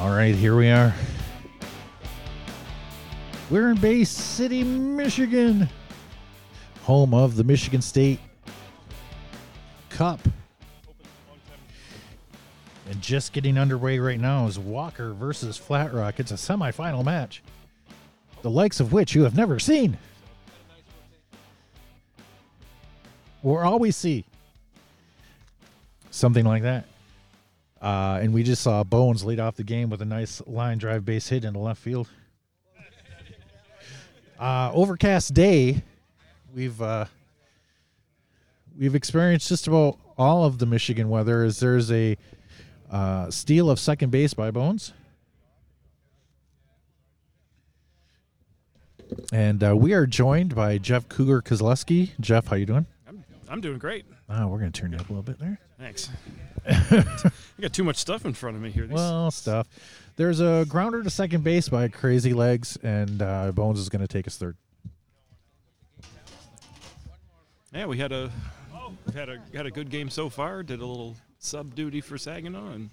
All right, here we are. We're in Bay City, Michigan, home of the Michigan State Cup. And just getting underway right now is Walker versus Flat Rock. It's a semifinal match, the likes of which you have never seen or always see. Something like that. Uh, and we just saw Bones lead off the game with a nice line drive base hit into left field. Uh, overcast day. We've uh, we've experienced just about all of the Michigan weather. As there's a uh, steal of second base by Bones, and uh, we are joined by Jeff Cougar Kozlowski. Jeff, how you doing? I'm, I'm doing great. Oh, we're gonna turn you up a little bit there. Thanks. I got too much stuff in front of me here. These- Well, stuff. There's a grounder to second base by Crazy Legs, and uh, Bones is going to take us third. yeah, we had a we had a had a good game so far. Did a little sub duty for Saginaw and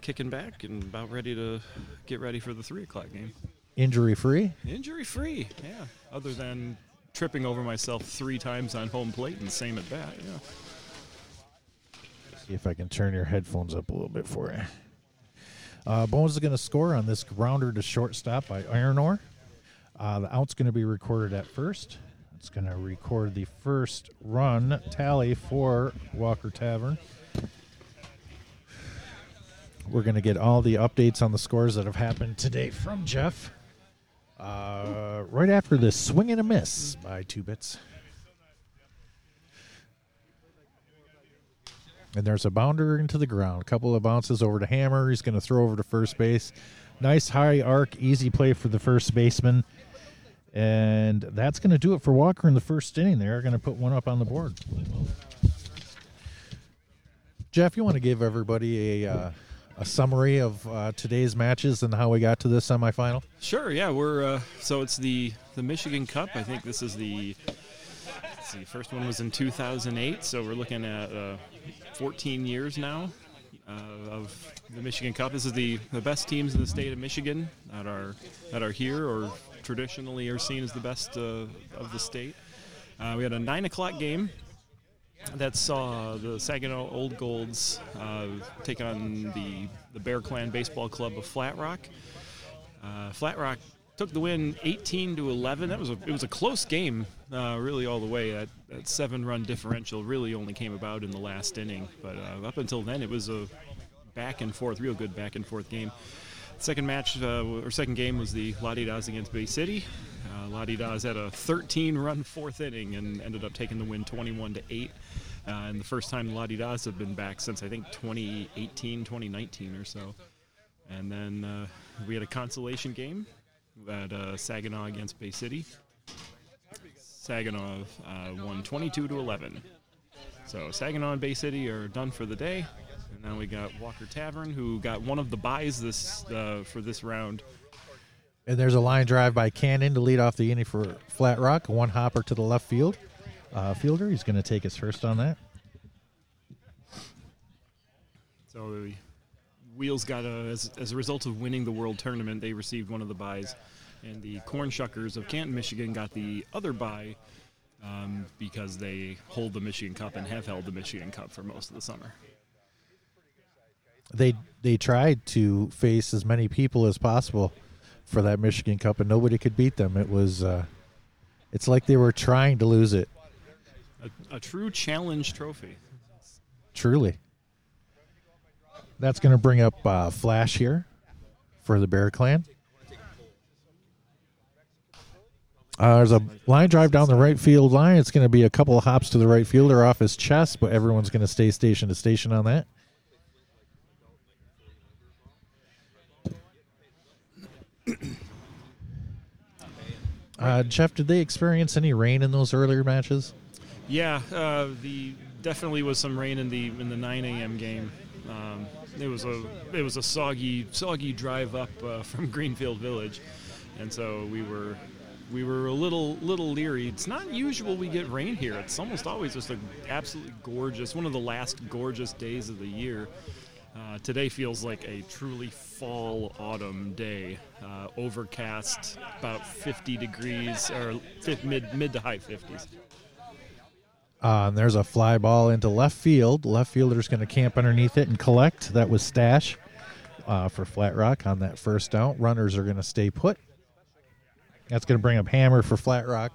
kicking back and about ready to get ready for the three o'clock game. Injury free. Injury free, yeah. Other than tripping over myself three times on home plate and same at bat. Yeah. See if I can turn your headphones up a little bit for you. Uh, Bones is going to score on this grounder to shortstop by Iron Ore. Uh, the out's going to be recorded at first. It's going to record the first run tally for Walker Tavern. We're going to get all the updates on the scores that have happened today from Jeff. Uh, right after this swing and a miss by two bits. And there's a bounder into the ground. Couple of bounces over to Hammer. He's going to throw over to first base. Nice high arc, easy play for the first baseman. And that's going to do it for Walker in the first inning. They're going to put one up on the board. Jeff, you want to give everybody a uh, a summary of uh, today's matches and how we got to this semifinal? Sure. Yeah, we're uh, so it's the the Michigan Cup. I think this is the see. First one was in 2008, so we're looking at uh, 14 years now uh, of the Michigan Cup. This is the the best teams in the state of Michigan that are that are here or traditionally are seen as the best uh, of the state. Uh, we had a nine o'clock game that saw the Saginaw Old Golds uh, take on the the Bear Clan Baseball Club of Flat Rock. Uh, Flat Rock took the win 18 to 11. That was a it was a close game, uh, really all the way. That, that seven run differential really only came about in the last inning, but uh, up until then it was a back and forth, real good back and forth game. Second match uh, or second game was the Ladidas against Bay City. Uh, Ladidas had a 13 run fourth inning and ended up taking the win 21 to 8. Uh, and the first time Ladidas have been back since I think 2018, 2019 or so. And then uh, we had a consolation game at uh, Saginaw against Bay City. Saginaw won 22 to 11. So Saginaw and Bay City are done for the day. And now we got Walker Tavern, who got one of the buys this uh, for this round. And there's a line drive by Cannon to lead off the inning for Flat Rock. One hopper to the left field. Uh, fielder, he's going to take his first on that. So the Wheels got a, as, as a result of winning the World Tournament, they received one of the buys, and the Corn Shuckers of Canton, Michigan, got the other buy um, because they hold the Michigan Cup and have held the Michigan Cup for most of the summer. They they tried to face as many people as possible for that Michigan Cup, and nobody could beat them. It was, uh, it's like they were trying to lose it. A, a true challenge trophy. Truly. That's going to bring up uh, Flash here for the Bear Clan. Uh, there's a line drive down the right field line. It's going to be a couple of hops to the right fielder off his chest, but everyone's going to stay station to station on that. Uh, Jeff, did they experience any rain in those earlier matches? Yeah, uh, the definitely was some rain in the in the 9 a.m. game. Um, it was a it was a soggy soggy drive up uh, from Greenfield Village, and so we were we were a little little leery. It's not usual we get rain here. It's almost always just a absolutely gorgeous one of the last gorgeous days of the year. Uh, today feels like a truly fall autumn day. Uh, overcast, about 50 degrees or mid mid to high 50s. Uh, and there's a fly ball into left field. Left fielder's going to camp underneath it and collect. That was stash uh, for Flat Rock on that first out. Runners are going to stay put. That's going to bring up Hammer for Flat Rock.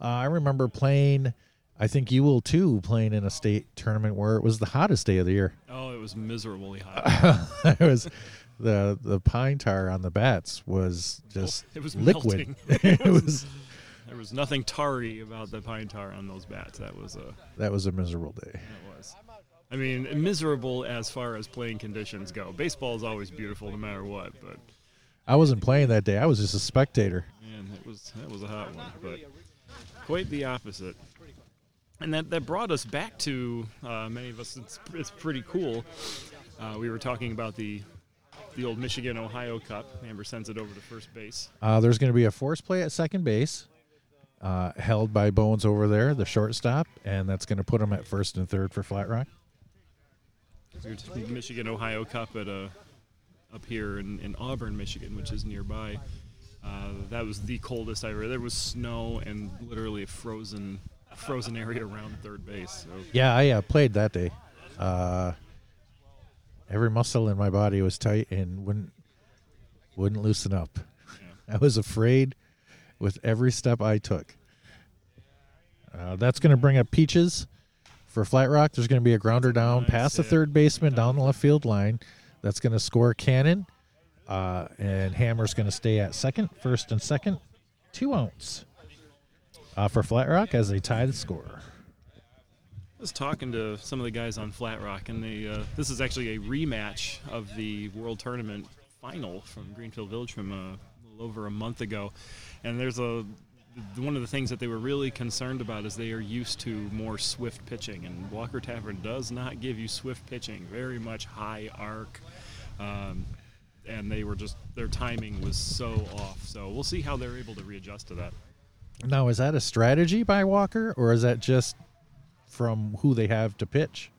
Uh, I remember playing, I think you will too, playing in a state tournament where it was the hottest day of the year. Oh, it was miserably hot. it was the the pine tar on the bats was just it was liquid. it was There was nothing tarry about the pine tar on those bats. That was a that was a miserable day. that was. I mean, miserable as far as playing conditions go. Baseball is always beautiful no matter what, but I wasn't playing that day. I was just a spectator. man, it was that was a hot one. But quite the opposite. And that, that brought us back to uh, many of us. It's, it's pretty cool. Uh, we were talking about the the old Michigan Ohio Cup. Hammer sends it over to first base. Uh, there's going to be a force play at second base, uh, held by Bones over there, the shortstop, and that's going to put him at first and third for Flat Rock. Michigan Ohio Cup at a up here in, in Auburn, Michigan, which is nearby. Uh, that was the coldest I ever. There was snow and literally a frozen frozen area around third base. So Yeah, I uh, played that day. Uh, every muscle in my body was tight and wouldn't wouldn't loosen up. I was afraid with every step I took. Uh, that's going to bring up Peaches for Flat Rock. There's going to be a grounder down Nice past the third baseman down the left field line. That's going to score Cannon. Uh, and Hammer's going to stay at second, first and second, two outs uh, for Flat Rock as they tie the score. I was talking to some of the guys on Flat Rock, and they uh, this is actually a rematch of the World Tournament final from Greenfield Village from a little over a month ago. And there's a one of the things that they were really concerned about is they are used to more swift pitching, and Walker Tavern does not give you swift pitching. Very much high arc. Um, and they were just their timing was so off. So we'll see how they're able to readjust to that. Now, is that a strategy by Walker, or is that just from who they have to pitch?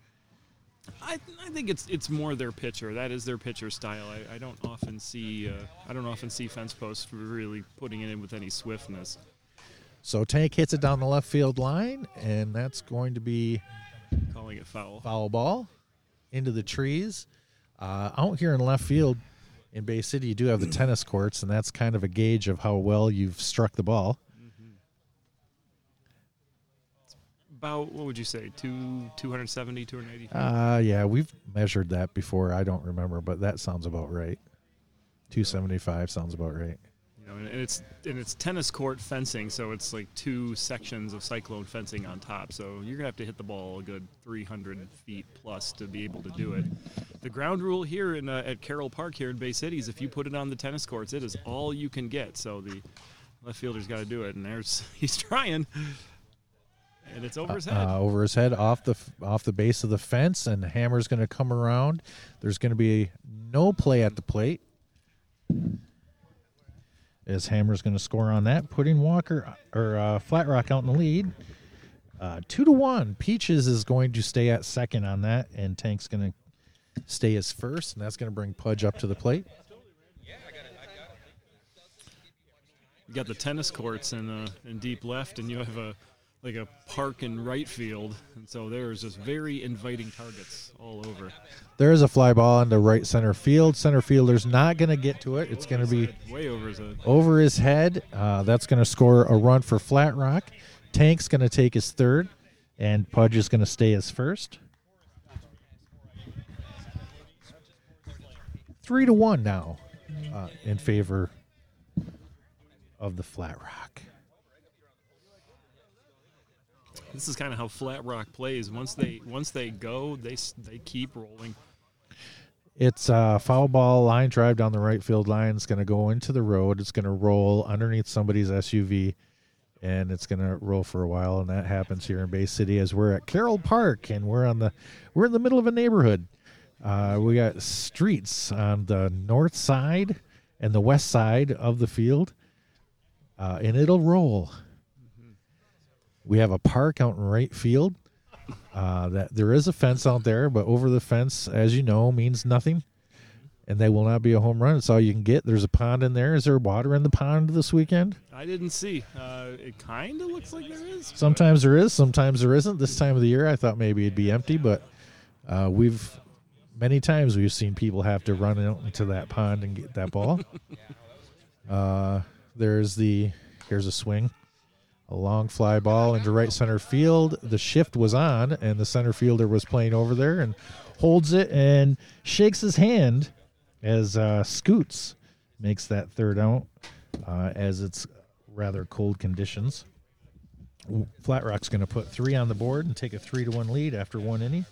I, I think it's it's more their pitcher. That is their pitcher style. I, I don't often see uh, I don't often see fence posts really putting it in with any swiftness. So Tank hits it down the left field line, and that's going to be Calling it foul. foul ball into the trees. Uh, out here in left field in Bay City, you do have the tennis courts, and that's kind of a gauge of how well you've struck the ball. About what would you say? Two 270, 280 feet? Uh, yeah, we've measured that before. I don't remember, but that sounds about right. 275 sounds about right. You know, and, and it's and it's tennis court fencing, so it's like two sections of cyclone fencing on top. So you're gonna have to hit the ball a good 300 feet plus to be able to do it. The ground rule here in uh, at Carroll Park here in Bay City is if you put it on the tennis courts, it is all you can get. So the left fielder's got to do it, and there's he's trying, and it's over his head. uh, over his head off the off the base of the fence, and Hammer's going to come around. There's going to be no play at the plate. As Hammer's going to score on that, putting Walker or uh, Flat Rock out in the lead, uh, two to one. Peaches is going to stay at second on that, and Tank's going to stay as first, and that's going to bring Pudge up to the plate. You got the tennis courts in uh, in deep left, and you have a like a park in right field, and so there's just very inviting targets all over. There is a fly ball into right center field. Center fielder's not going to get to it. It's going to be way over his head. over his head. Uh, that's going to score a run for Flat Rock. Tank's going to take his third, and Pudge is going to stay as first. Three to one now, uh, in favor of the Flat Rock. This is kind of how Flat Rock plays. Once they once they go, they they keep rolling. It's a foul ball line drive down the right field line. It's going to go into the road. It's going to roll underneath somebody's SUV, and it's going to roll for a while. And that happens here in Bay City as we're at Carroll Park, and we're on the we're in the middle of a neighborhood. Uh, we got streets on the north side and the west side of the field, uh, and it'll roll. We have a park out in right field. Uh, that there is a fence out there, but over the fence, as you know, means nothing, and they will not be a home run. It's all you can get. There's a pond in there. Is there water in the pond this weekend? I didn't see. Uh, it kind of looks like there is. Sometimes there is, sometimes there isn't. This time of the year, I thought maybe it'd be empty, but uh, we've many times we've seen people have to run out into that pond and get that ball. uh, there's the here's a swing, a long fly ball into right center field. The shift was on, and the center fielder was playing over there and holds it and shakes his hand as uh, Scoots makes that third out uh, as it's rather cold conditions. Flat Rock's going to put three on the board and take a three to one lead after one inning.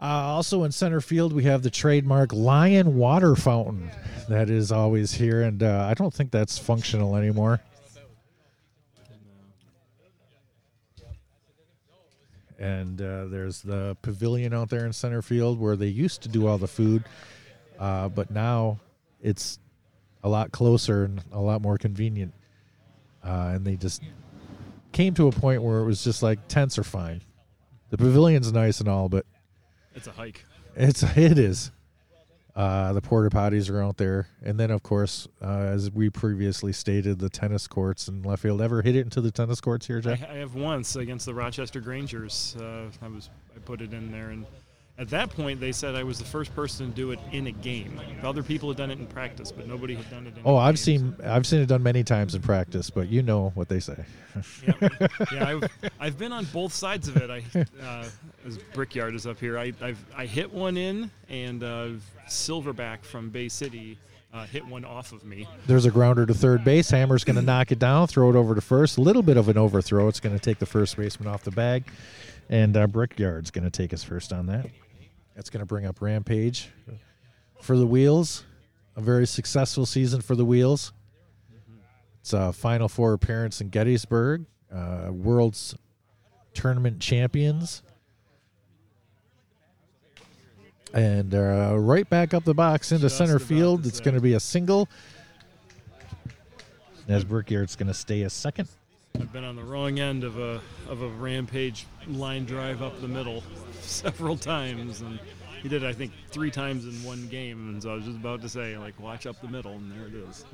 Uh, also in center field, we have the trademark Lion water fountain that is always here, and uh, I don't think that's functional anymore. And uh, there's the pavilion out there in center field where they used to do all the food, uh, but now it's a lot closer and a lot more convenient. Uh, and they just came to a point where it was just like tents are fine. The pavilion's nice and all, but It's a hike. it's it is. Uh, the porta potties are out there, and then of course, uh, as we previously stated, the tennis courts in left field. Ever hit it into the tennis courts here, I, I have once against the Rochester Grangers. Uh, I was I put it in there, and at that point they said I was the first person to do it in a game. Other people had done it in practice, but nobody had done it. in Oh, I've seen I've seen it done many times in practice, but you know what they say. yeah, yeah I've, I've been on both sides of it. I, uh, as Brickyard is up here, I I've, I hit one in, and uh, Silverback from Bay City uh, hit one off of me. There's a grounder to third base. Hammer's going to knock it down, throw it over to first. A little bit of an overthrow. It's going to take the first baseman off the bag, and uh, Brickyard's going to take us first on that. That's going to bring up Rampage for the Wheels. A very successful season for the Wheels. It's a Final Four appearance in Gettysburg. Uh, World's Tournament champions. And uh, right back up the box into Just center field. It's going to be a single. As Brickyard's going to stay a second. I've been on the wrong end of a of a rampage line drive up the middle several times, and he did it, I think three times in one game. And so I was just about to say, like, watch up the middle, and there it is.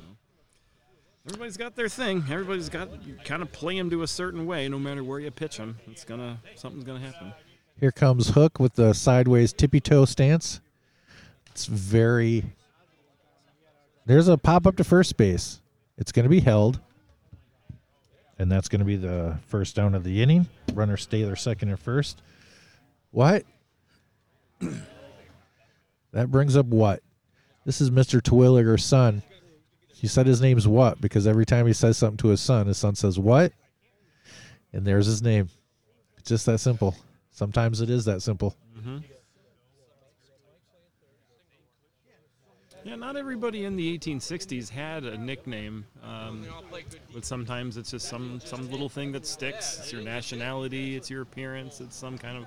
Everybody's got their thing. Everybody's got you kind of play them to a certain way, no matter where you pitch them. It's gonna something's gonna happen. Here comes Hook with the sideways tippy toe stance. It's very. There's a pop up to first base. It's going to be held. And that's going to be the first down of the inning. Runner stay their second and first. What? that brings up what? This is Mr. Terwilliger's son. He said his name's what because every time he says something to his son, his son says what? And there's his name. It's just that simple. Sometimes it is that simple. Mm-hmm. Yeah, not everybody in the 1860s had a nickname, um, but sometimes it's just some some little thing that sticks. It's your nationality, it's your appearance, it's some kind of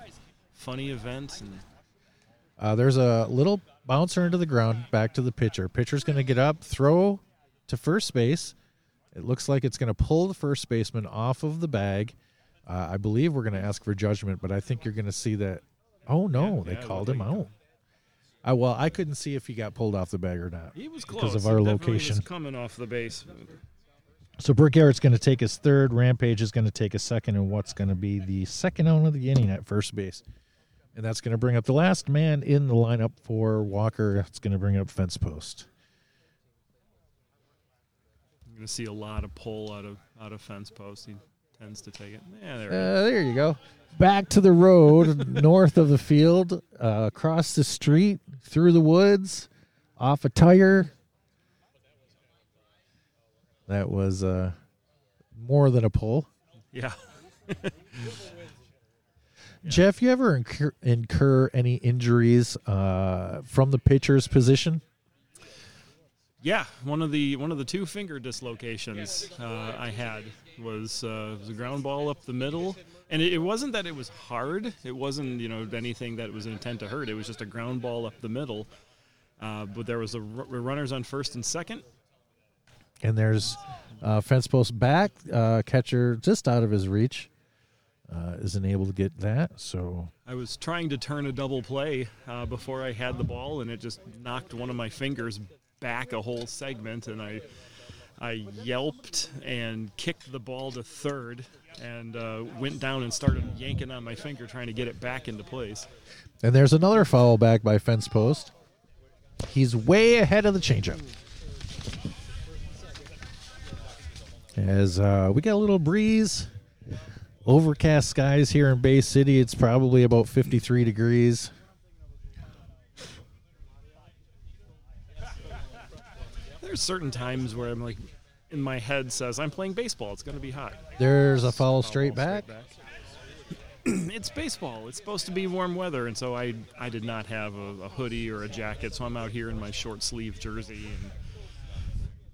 funny event. And Uh, there's a little bouncer into the ground, back to the pitcher. Pitcher's going to get up, throw to first base. It looks like it's going to pull the first baseman off of the bag. Uh, I believe we're going to ask for judgment, but I think you're going to see that. Oh no, Yeah, they yeah, called him out. I, well, I couldn't see if he got pulled off the bag or not. he was close Because of our location. was coming off the base. So Brickyard's going to take his third. Rampage is going to take a second, and what's going to be the second out of the inning at first base, and that's going to bring up the last man in the lineup for Walker. It's going to bring up fence post. I'm gonna see a lot of pull out of out of fence post. He tends to take it. Yeah, there. Uh, there you go. Back to the road, north of the field, uh, across the street, through the woods, off a tire. That was uh, more than a pull. Yeah. Jeff, you ever incur, incur any injuries uh, from the pitcher's position? Yeah, one of the one of the two finger dislocations uh, I had was uh, was a ground ball up the middle, and it, it wasn't that it was hard. It wasn't you know anything that was an intent to hurt. It was just a ground ball up the middle. Uh, but there was a r- runners on first and second. And there's uh, fence post back, uh, catcher just out of his reach. uh, isn't able to get that. So I was trying to turn a double play uh, before I had the ball, and it just knocked one of my fingers back a whole segment, and I I yelped and kicked the ball to third, and uh, went down and started yanking on my finger trying to get it back into place. And there's another foul back by fence post. He's way ahead of the changeup. As uh, we got a little breeze, overcast skies here in Bay City. It's probably about 53 degrees. There's certain times where I'm like, in my head says I'm playing baseball. It's going to be hot. There's a foul straight back. it's baseball. It's supposed to be warm weather, and so I I did not have a, a hoodie or a jacket, so I'm out here in my short sleeve jersey and,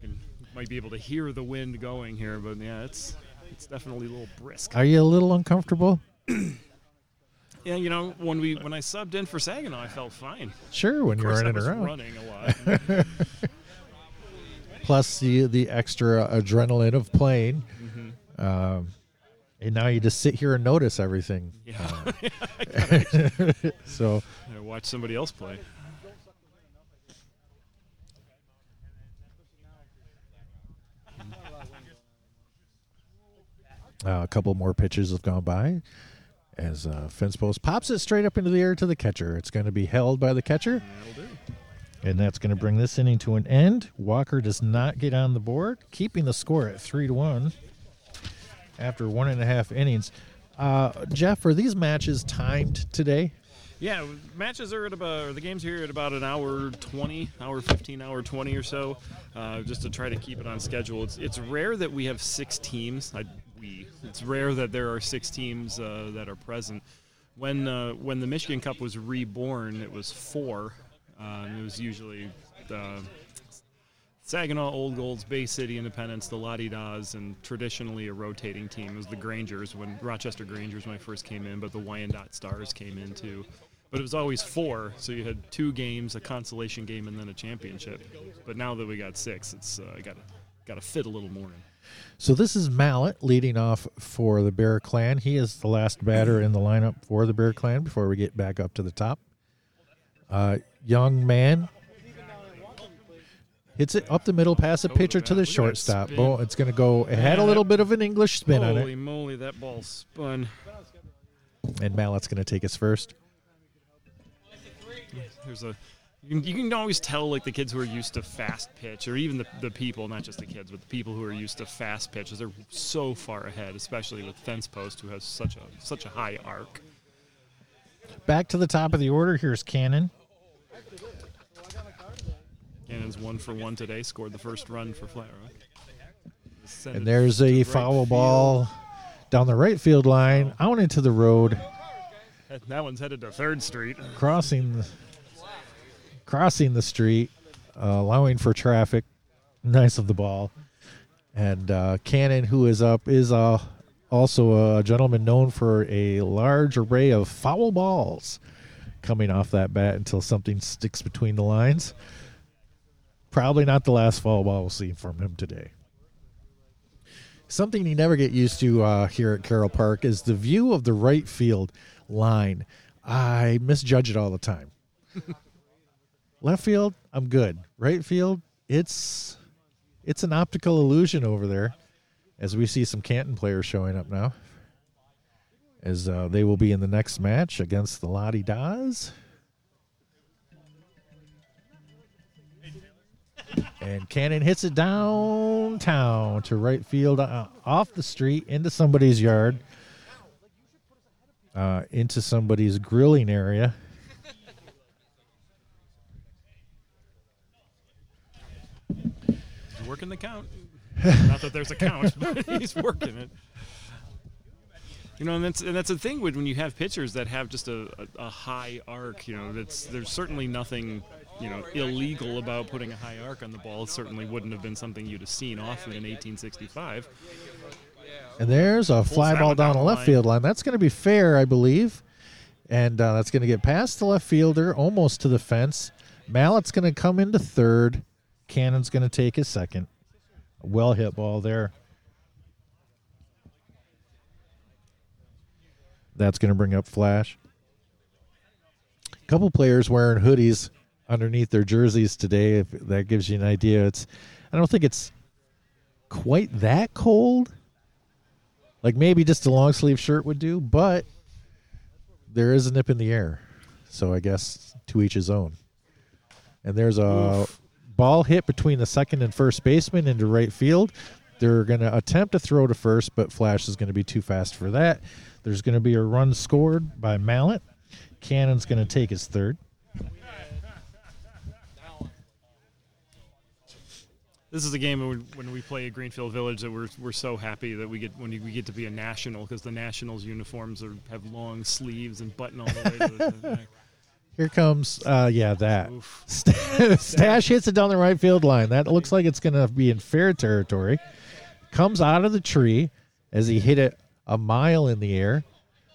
and might be able to hear the wind going here. But yeah, it's it's definitely a little brisk. Are you a little uncomfortable? Yeah, you know, when we when I subbed in for Saginaw, I felt fine. Sure, when you're running around. running a lot. Plus the the extra adrenaline of playing. Mm-hmm. Um, and now you just sit here and notice everything. yeah, So I watch somebody else play. Uh, a couple more pitches have gone by as uh, fence post pops it straight up into the air to the catcher. It's going to be held by the catcher, That'll do. And that's going to bring this inning to an end. Walker does not get on the board, keeping the score at three to one after one and a half innings. Uh, Jeff, are these matches timed today? Yeah, matches are at about, or the games here at about an hour 20, hour 15, hour 20 or so, uh, just to try to keep it on schedule. It's, it's rare that we have six teams. I, we, it's rare that there are six teams uh, that are present. When, uh, when the Michigan Cup was reborn, it was four. And it was usually uh, Saginaw, Old Golds, Bay City Independence, the Lottie Dahs, and traditionally a rotating team. It was the Grangers when Rochester Grangers when I first came in, but the Wyandotte Stars came in too. But it was always four, so you had two games, a consolation game, and then a championship. But now that we got six, it's uh, got to got to fit a little more in. So this is Mallet leading off for the Bear Clan. He is the last batter in the lineup for the Bear Clan before we get back up to the top. Uh, young man hits it up the middle, pass a pitcher to the that. Look at that shortstop. Oh, it's going to go. It had a little bit of an English spin on Holy it, moly, that ball spun! and Mallet's going to take us first. There's a you can, you can always tell like the kids who are used to fast pitch, or even the, the people, not just the kids, but the people who are used to fast pitches. They're so far ahead, especially with fence post, who has such a such a high arc. Back to the top of the order. Here's Cannon. Cannon's one for one today. Scored the first run for Flat Rock. Send And there's a right foul field. ball down the right field line, out into the road, That- one's headed to Third Street. crossing the, crossing the street, uh, allowing for traffic. Nice of the ball. And uh, Cannon, who is up, is uh, also a gentleman known for a large array of foul balls coming off that bat until something sticks between the lines. Probably not the last foul ball we'll see from him today. Something you never get used to uh, here at Carroll Park is the view of the right field line. I misjudge it all the time. Left field, I'm good. Right field, it's it's an optical illusion over there. As we see some Canton players showing up now, as uh, they will be in the next match against the Lottie Dahs. And Cannon hits it downtown to right field, uh, off the street into somebody's yard, uh, into somebody's grilling area. Working the count. Not that there's a count, but he's working it. You know, and that's and that's the thing with when you have pitchers that have just a, a, a high arc. You know, that's there's certainly nothing you know illegal about putting a high arc on the ball. It certainly wouldn't have been something you'd have seen often in 1865. And there's a fly ball down down the the left line. field line. That's going to be fair, I believe. And uh, that's going to get past the left fielder, almost to the fence. Mallet's going to come into third. Cannon's going to take his second. Well hit ball there. That's going to bring up Flash. A couple players wearing hoodies underneath their jerseys today. If that gives you an idea, it's I don't think it's quite that cold. Like maybe just a long sleeve shirt would do, but there is a nip in the air. So I guess to each his own. And there's a Oof. Ball hit between the second and first baseman into right field. They're going to attempt to throw to first, but Flash is going to be too fast for that. There's going to be a run scored by Mallet. Cannon's going to take his third. This is a game when, when we play at Greenfield Village that we're, we're so happy that we get when we get to be a national because the Nationals uniforms are, have long sleeves and button all the way to the back. Here comes, uh, yeah, that. Stash hits it down the right field line. That looks like it's going to be in fair territory. Comes out of the tree as he hit it a mile in the air.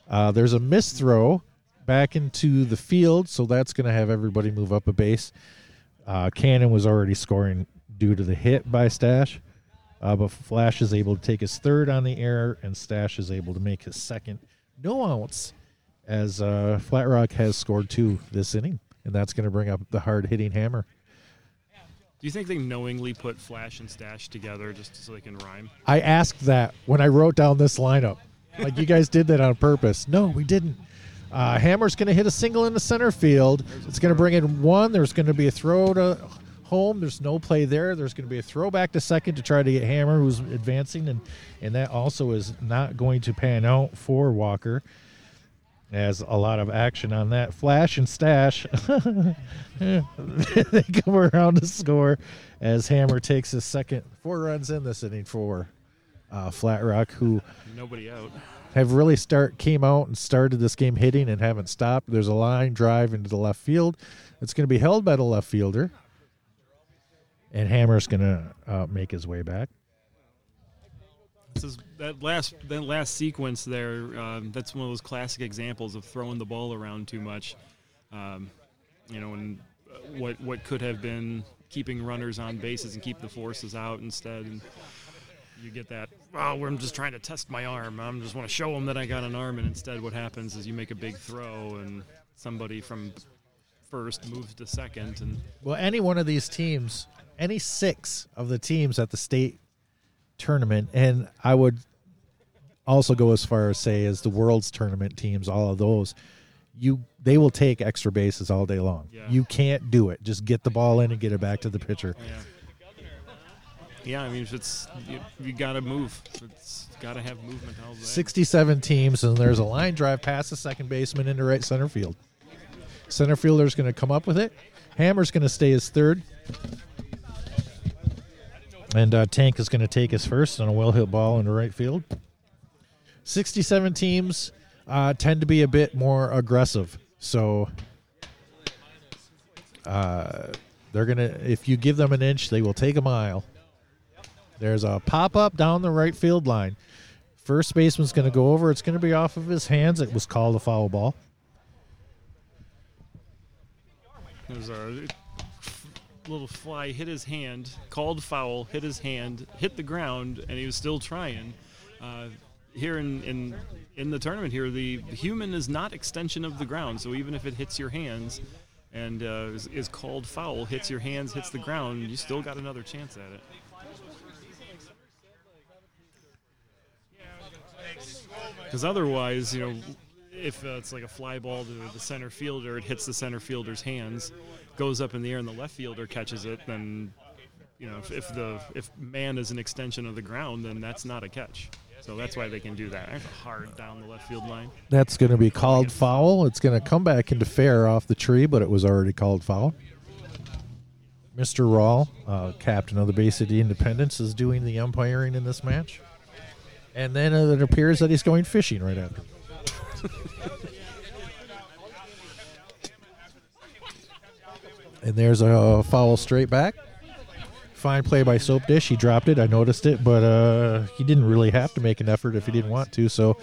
Uh, there's a missed throw back into the field, so that's going to have everybody move up a base. Uh, Cannon was already scoring due to the hit by Stash, uh, but Flash is able to take his third on the air, and Stash is able to make his second. No outs, as uh, Flat Rock has scored two this inning, and that's going to bring up the hard hitting hammer. Do you think they knowingly put Flash and Stash together just so they can rhyme? I asked that when I wrote down this lineup. Like you guys did that on purpose. No, we didn't. Uh, Hammer's going to hit a single in the center field. It's going to bring in one. There's going to be a throw to home. There's no play there. There's going to be a throw back to second to try to get Hammer, who's advancing, and and that also is not going to pan out for Walker. As a lot of action on that flash and stash, they come around to score as Hammer takes his second four runs in this inning for uh, Flat Rock, who Nobody out. have really start came out and started this game hitting and haven't stopped. There's a line drive into the left field. It's going to be held by the left fielder, and Hammer's going to uh, make his way back. This is that last that last sequence there. Um, that's one of those classic examples of throwing the ball around too much. Um, you know, and uh, what what could have been keeping runners on bases and keep the forces out instead. And you get that. Oh, I'm just trying to test my arm. I just want to show them that I got an arm. And instead, what happens is you make a big throw, and somebody from first moves to second, and Well, any one of these teams, any six of the teams at the state tournament, and I would also go as far as say as the world's tournament teams, all of those, you they will take extra bases all day long. Yeah. You can't do it. Just get the ball in and get it back to the pitcher. yeah. Yeah, I mean, it's you, you got to move. It's got to have movement all day. 67 teams, and there's a line drive past the second baseman into right center field. Center fielder's going to come up with it. Hammer's going to stay his third. And uh, Tank is going to take his first on a well hit ball into right field. 67 teams uh, tend to be a bit more aggressive. So uh, they're going to, if you give them an inch, they will take a mile. There's a pop up down the right field line. First baseman's going to go over. It's going to be off of his hands. It was called a foul ball. There's a little fly hit his hand, called foul, hit his hand, hit the ground, and he was still trying. Uh, here in, in in the tournament here, the human is not extension of the ground. So even if it hits your hands and uh, is, is called foul, hits your hands, hits the ground, you still got another chance at it. Because otherwise, you know, if uh, it's like a fly ball to the center fielder, it hits the center fielder's hands, goes up in the air, and the left fielder catches it, then you know, if, if the if man is an extension of the ground, then that's not a catch. So that's why they can do that. That's hard down the left field line. That's going to be called foul. It's going to come back into fair off the tree, but it was already called foul. Mr. Rawl, uh, captain of the Bay City Independence, is doing the umpiring in this match. And then uh, it appears that he's going fishing right after. and there's a foul straight back. Fine play by Soap Dish. He dropped it. I noticed it, but uh, he didn't really have to make an effort if he didn't want to. So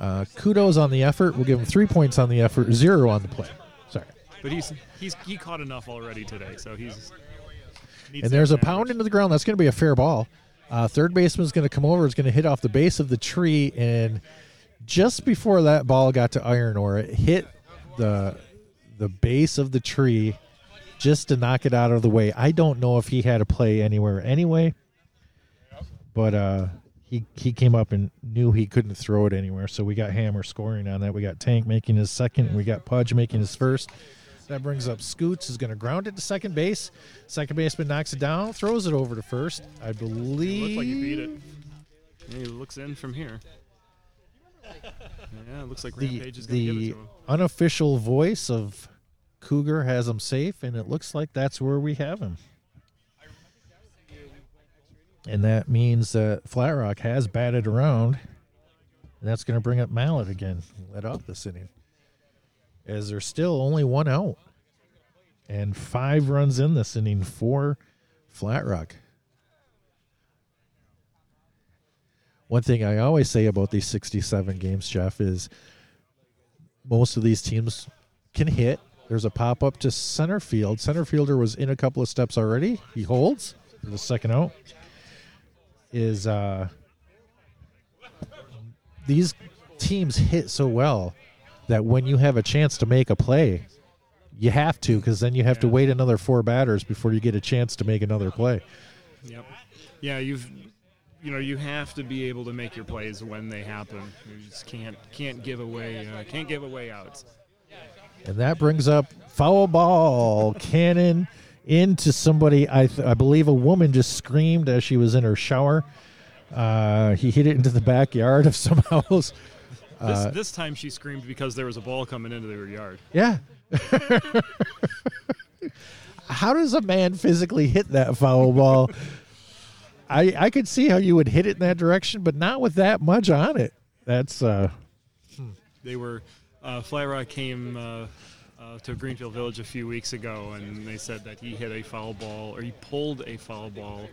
uh, kudos on the effort. We'll give him three points on the effort, zero on the play. Sorry. But he's he's he caught enough already today, so he's. And there's a pound into the ground. That's going to be a fair ball. Uh, third baseman's going to come over. It's going to hit off the base of the tree and just before that ball got to iron ore, it hit the the base of the tree just to knock it out of the way. I don't know if he had a play anywhere anyway, but uh, he he came up and knew he couldn't throw it anywhere. So we got Hammer scoring on that. We got Tank making his second. And we got Pudge making his first. That brings up Scoots is going to ground it to second base. Second baseman knocks it down, throws it over to first. I believe. Looks like he beat it. Yeah, he looks in from here. Yeah, it looks like the is going to give it to him. unofficial voice of Cougar has him safe, and it looks like that's where we have him. And that means that Flat Rock has batted around, and that's going to bring up Mallet again, let off this inning. As there's still only one out, and five runs in this inning for Flat Rock. One thing I always say about these 67 games, Jeff, is most of these teams can hit. There's a pop up to center field. Center fielder was in a couple of steps already. He holds for the second out. Is uh these teams hit so well that when you have a chance to make a play, you have to because then you have to wait another four batters before you get a chance to make another play. Yep. Yeah, you've you know you have to be able to make your plays when they happen. You just can't can't give away uh, can't give away outs. And that brings up foul ball cannon into somebody. I, th- I believe a woman just screamed as she was in her shower. Uh, he hit it into the backyard of some house. This, this time she screamed because there was a ball coming into their yard. Yeah. how does a man physically hit that foul ball? I I could see how you would hit it in that direction, but not with that much on it. That's uh They were uh, Flat Rock came uh, uh, to Greenfield Village a few weeks ago, and they said that he hit a foul ball or he pulled a foul ball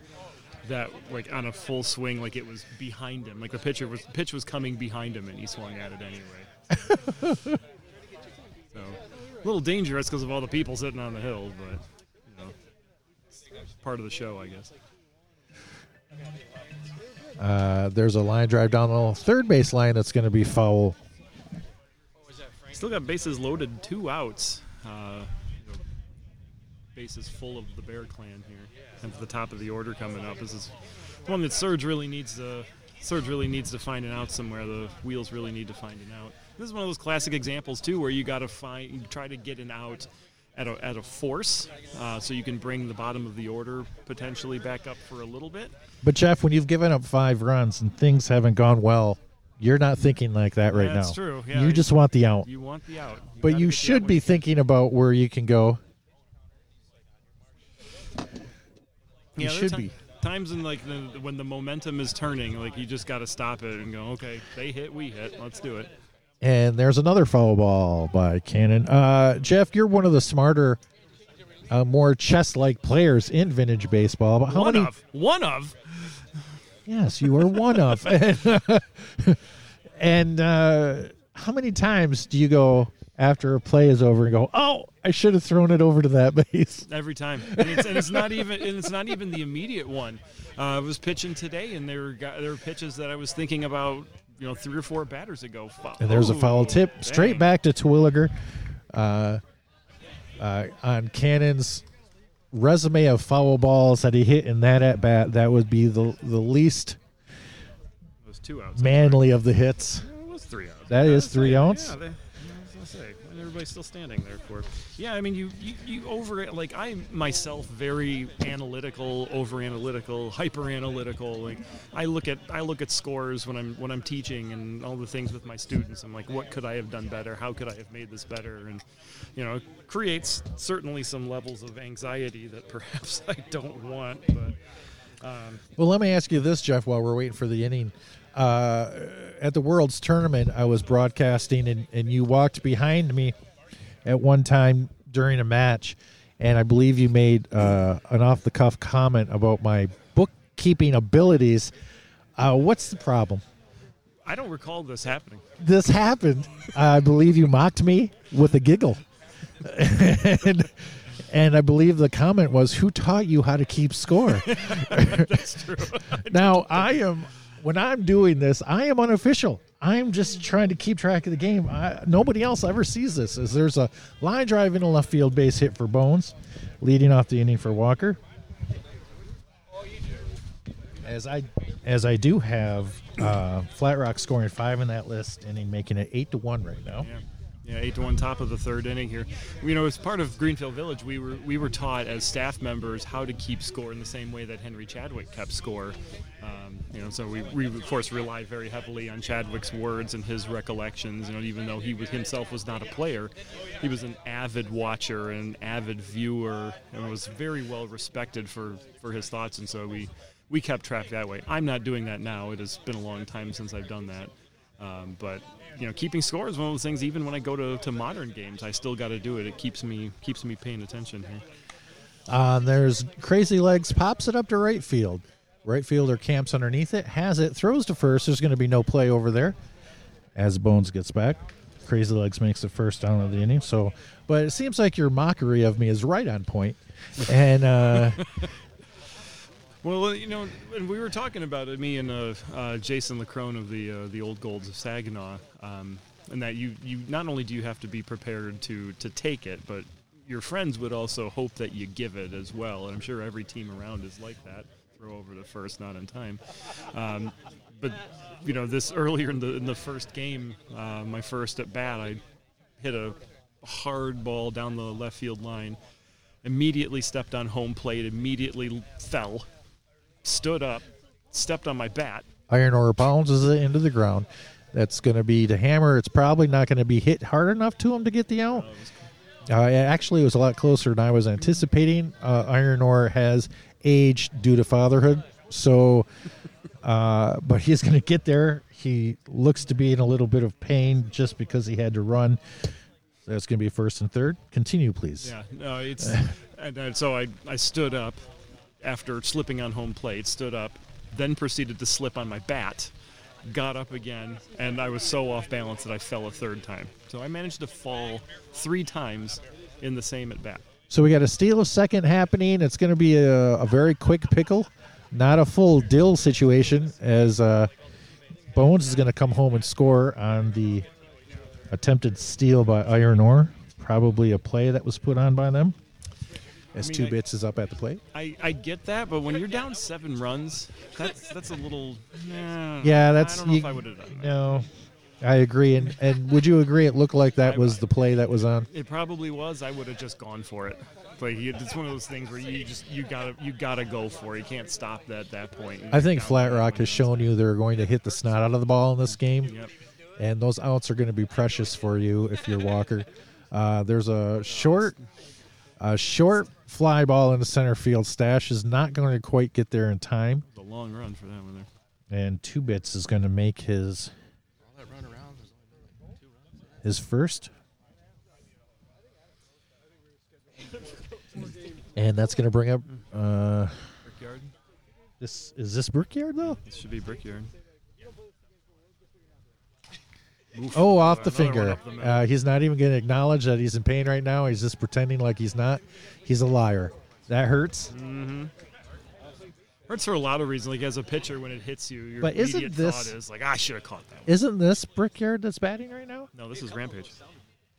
that like on a full swing, like it was behind him, like the pitcher was pitch was coming behind him, and he swung at it anyway. so a little dangerous because of all the people sitting on the hill, but you know, it's part of the show, I guess. uh there's a line drive down the third base line that's going to be foul. Still got bases loaded, two outs. Uh, you know, bases full of the Bear Clan here, and the top of the order coming up. This is one that Surge really needs to. Surge really needs to find an out somewhere. The wheels really need to find an out. This is one of those classic examples too, where you got to find, you try to get an out at a, at a force, uh, so you can bring the bottom of the order potentially back up for a little bit. But Jeff, when you've given up five runs and things haven't gone well, you're not thinking like that right now. That's true, yeah. you just want the out. You want the out, but you the out should be you thinking about where you can go. You Yeah, should be. Times in like the, when the momentum is turning, like you just got to stop it and go, okay, they hit, we hit, let's do it. And there's another foul ball by Cannon. Uh, Jeff, you're one of the smarter, uh, more chess-like players in vintage baseball. But how one many? of, one of. Yes, you are one of. and uh, how many times do you go after a play is over and go, "Oh, I should have thrown it over to that base"? every time, and it's, and it's not even and it's not even the immediate one. Uh, I was pitching today, and there were there were pitches that I was thinking about, you know, three or four batters ago. Foul. And there's a foul Oh, tip straight dang. back to Terwilliger uh, uh, on Cannon's resume of foul balls that he hit in that at bat. That would be the the least was two outs. manly of the hits. It was three outs. That is three outs? Yeah, they, I was gonna say, and everybody's still standing there for. Yeah, I mean, you, you you over like I myself very analytical, over analytical, hyper analytical. Like I look at I look at scores when I'm when I'm teaching and all the things with my students. I'm like, what could I have done better? How could I have made this better? And you know, creates certainly some levels of anxiety that perhaps I don't want, but. Um, Well, let me ask you this, Jeff, while we're waiting for the inning. Uh, at the World's Tournament, I was broadcasting, and, and you walked behind me at one time during a match, and I believe you made uh, an off the cuff comment about my bookkeeping abilities. Uh, what's the problem? I don't recall this happening. This happened. I believe you mocked me with a giggle. and, and I believe the comment was, Who taught you how to keep score? That's true. Now I am when I'm doing this, I am unofficial. I'm just trying to keep track of the game. I, nobody else ever sees this. As there's a line drive in a left field base hit for Bones, leading off the inning for Walker. As I as I do have uh, Flat Rock scoring five in that list, inning, making it eight to one right now. Yeah. Eight to one, top of the third inning here. You know, as part of Greenfield Village, we were we were taught as staff members how to keep score in the same way that Henry Chadwick kept score. Um, you know, so we, we of course rely very heavily on Chadwick's words and his recollections. You know, even though he was himself was not a player, he was an avid watcher and avid viewer, and was very well respected for for his thoughts. And so we we kept track that way. I'm not doing that now. It has been a long time since I've done that. Um, but you know, keeping score is one of those things. Even when I go to, to modern games, I still got to do it. It keeps me keeps me paying attention here. Uh, there's Crazy Legs pops it up to right field. Right fielder camps underneath it, has it, throws to first. There's going to be no play over there as Bones gets back. Crazy Legs makes the first down of the inning. So, but it seems like your mockery of me is right on point. And uh, Well, you know, and we were talking about it, me and uh, uh, Jason Lacrone of the uh, the Old Golds of Saginaw, um, and that you you not only do you have to be prepared to to take it, but your friends would also hope that you give it as well. And I'm sure every team around is like that. Throw over the first, not in time. Um, but you know, this earlier in the in the first game, uh, my first at bat, I hit a hard ball down the left field line. Immediately stepped on home plate. Immediately fell stood up, stepped on my bat. Iron ore bounces it into the ground. That's going to be the hammer. It's probably not going to be hit hard enough to him to get the out. Uh, actually, it was a lot closer than I was anticipating. Uh, Iron ore has aged due to fatherhood, so uh, but he's going to get there. He looks to be in a little bit of pain just because he had to run. That's going to be first and third. Continue, please. Yeah, no, it's and, and so I I stood up after slipping on home plate, stood up, then proceeded to slip on my bat, got up again, and I was so off balance that I fell a third time. So I managed to fall three times in the same at bat. So we got a steal of second happening. It's going to be a, a very quick pickle, not a full dill situation, as uh, Bones is going to come home and score on the attempted steal by Iron Ore. Probably a play that was put on by them. As mean, two I- bits is up at the plate. I, I get that, but when you're down seven runs, that's that's a little. nah, Yeah, that's I don't know you- if I would have done that. No, I agree. And and would you agree? It looked like that was the play that was on. It probably was. I would have just gone for it. Like it's one of those things where you just you gotta you gotta go for it. You can't stop that at that point. I think Flat Rock has shown you they're going to hit the snot out of the ball in this game. Yep. and those outs are going to be precious for you if you're Walker. Uh, there's a short, a short fly ball in the center field. Stash is not going to quite get there in time, It was a long run for that one there. and two bits is going to make his his first, and that's going to bring up. Uh, Brickyard. this is this Brickyard though? This should be Brickyard. Oh, off the Another finger. the. Uh, he's not even going to acknowledge that he's in pain right now. He's just pretending like he's not. He's a liar. That hurts. Hurts for a lot of reasons. Like as a pitcher, when it hits you, your But isn't immediate this- thought is like, I should have caught that. One. Isn't this Brickyard that's batting right now? No, this is Rampage.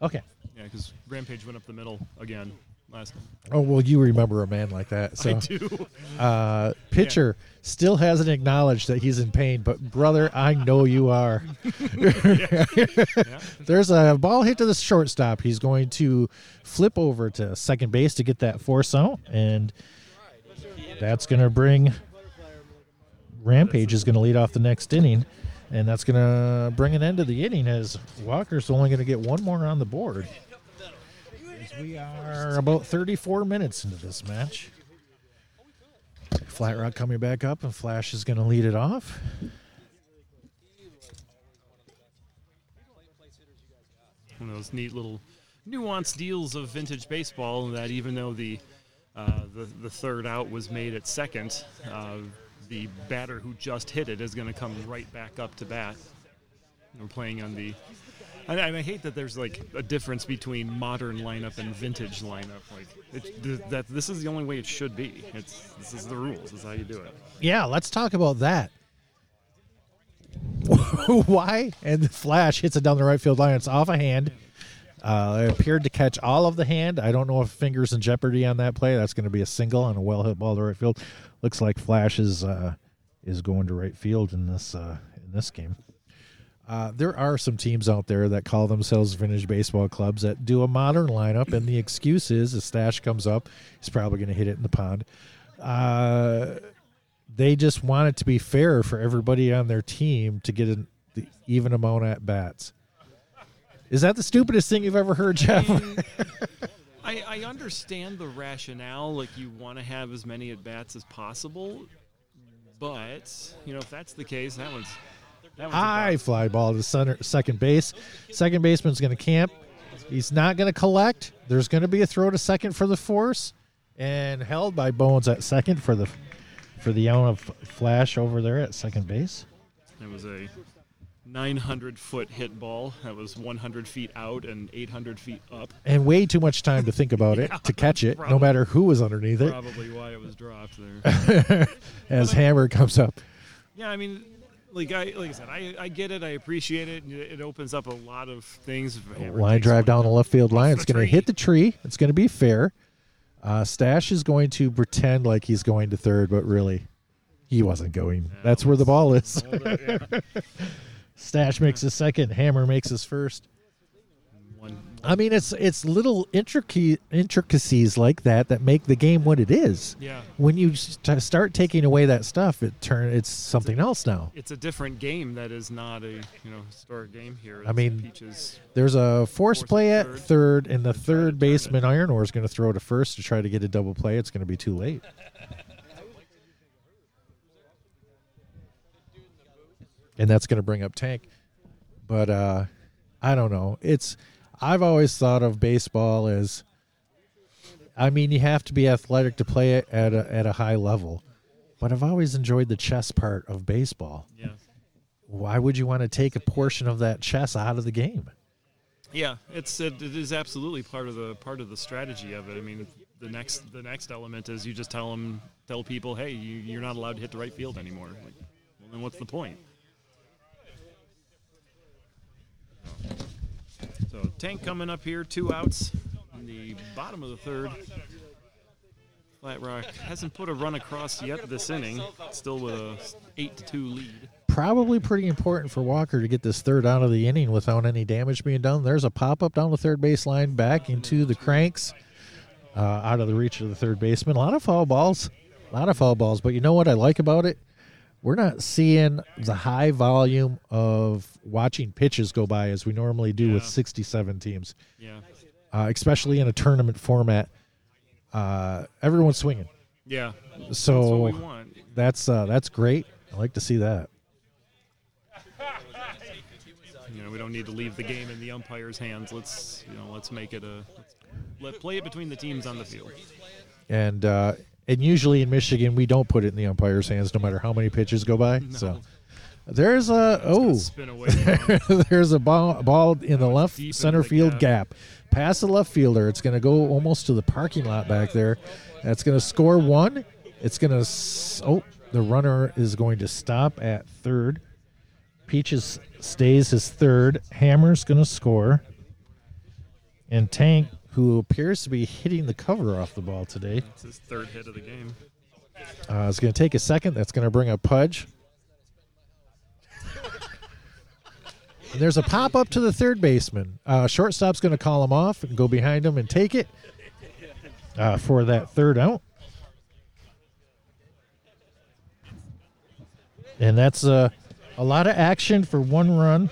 Okay. Yeah, because Rampage went up the middle again last. Oh well, you remember a man like that. So, I do. uh, pitcher still hasn't acknowledged that he's in pain, but brother, I know you are. There's a ball hit to the shortstop. He's going to flip over to second base to get that force out, and that's going to bring Rampage is going to lead off the next inning, and that's going to bring an end to the inning as Walker's only going to get one more on the board. As we are about 34 minutes into this match. Flat Rock coming back up, and Flash is going to lead it off. one of those neat little nuanced deals of vintage baseball that even though the uh, the, the third out was made at second, uh, the batter who just hit it is going to come right back up to bat. We're playing on the. And I, and I hate that there's like a difference between modern lineup and vintage lineup. Like it, th- that, this is the only way it should be. It's this is the rules. This is how you do it. Yeah, let's talk about that. why? And the flash hits it down the right field line. It's off a hand. Uh, it appeared to catch all of the hand. I don't know if fingers in jeopardy on that play. That's going to be a single on a well hit ball to right field. Looks like Flash is uh, is going to right field in this uh, in this game. Uh, there are some teams out there that call themselves vintage baseball clubs that do a modern lineup, and the excuse is a stash comes up, he's probably going to hit it in the pond. Uh, they just want it to be fair for everybody on their team to get an the even amount at bats. Is that the stupidest thing you've ever heard, Jeff? I, I understand the rationale. Like you want to have as many at bats as possible, but you know if that's the case, that one's that one's a High fly ball to center, second base. Second baseman's going to camp. He's not going to collect. There's going to be a throw to second for the force, and held by Bones at second for the for the out of flash over there at second base. It was a 900 foot hit ball that was 100 feet out and 800 feet up. And way too much time to think about it to catch it, no matter who was underneath it. Probably why it was dropped there. As Hammer comes up. yeah, I mean, like I like I said, I, I get it. I appreciate it. and It opens up a lot of things. Line drive down the left field line. It's going to hit the tree. It's going to be fair. Uh, Stash is going to pretend like he's going to third, but really, he wasn't going. That's where the ball is. Yeah. Stash makes his second. Hammer makes his first. I mean, it's it's little intricacies like that that make the game what it is. yeah. When you st- start taking away that stuff, it turn it's something else now. It's a different game that is not a you know historic game here. I mean, Peaches. There's a force Force play at at third. third, and the third baseman Iron Ore is going to throw to first to try to get a double play. It's going to be too late. And that's going to bring up Tank. But uh, I don't know. It's I've always thought of baseball as I mean, you have to be athletic to play it at a, at a high level. But I've always enjoyed the chess part of baseball. Yeah. Why would you want to take a portion of that chess out of the game? Yeah, it's it, it is absolutely part of the part of the strategy of it. I mean, the next the next element is you just tell them tell people, hey, you, you're not allowed to hit the right field anymore. Like, well, then what's the point? So tank coming up here, two outs in the bottom of the third. Flat Rock hasn't put a run across yet this inning. Still with a eight to two lead. probably pretty important for Walker to get this third out of the inning without any damage being done. There's a pop up down the third baseline, back into the cranks, uh, out of the reach of the third baseman. A lot of foul balls, a lot of foul balls. But you know what I like about it? We're not seeing the high volume of watching pitches go by as we normally do with 67 teams, Yeah, uh, especially in a tournament format. Uh, everyone's swinging, yeah. so That's what we want. that's uh, that's great. I like to see that. You know, we don't need to leave the game in the umpire's hands. Let's, you know, let's make it a let's play it between the teams on the field. and uh, and usually in Michigan we don't put it in the umpire's hands no matter how many pitches go by. So there's a oh spin away. there's a ball, ball in the left center the field gap. gap. past the left fielder. It's going to go almost to the parking lot back there. That's going to score one. It's going to oh the runner is going to stop at third. Peaches stays his third. Hammer's going to score. And Tank, who appears to be hitting the cover off the ball today, It's his third hit of the game. uh, is going to take a second. That's going to bring up Pudge. And there's a pop up to the third baseman. Uh, shortstop's going to call him off and go behind him and take it uh, for that third out. And that's uh, a lot of action for one run.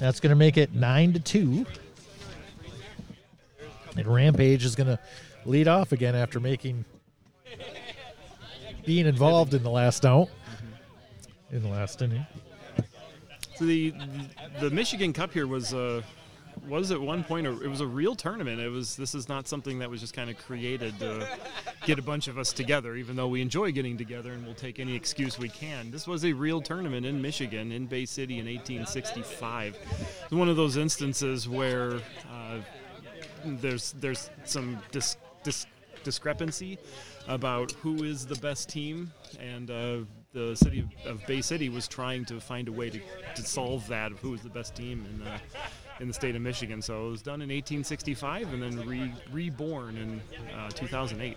That's going to make it nine to two. And Rampage is going to lead off again after making being involved in the last out in the last inning. So the the Michigan Cup here was uh, was at one point a, it was a real tournament. It was this is not something that was just kind of created to get a bunch of us together. Even though we enjoy getting together and we'll take any excuse we can. This was a real tournament in Michigan in Bay City in 1865. It's one of those instances where uh, there's there's some dis, dis, discrepancy about who is the best team and. Uh, the city of, of Bay City was trying to find a way to, to solve that of who was the best team in uh, in the state of Michigan. So it was done in 1865 and then re, reborn in uh, 2008.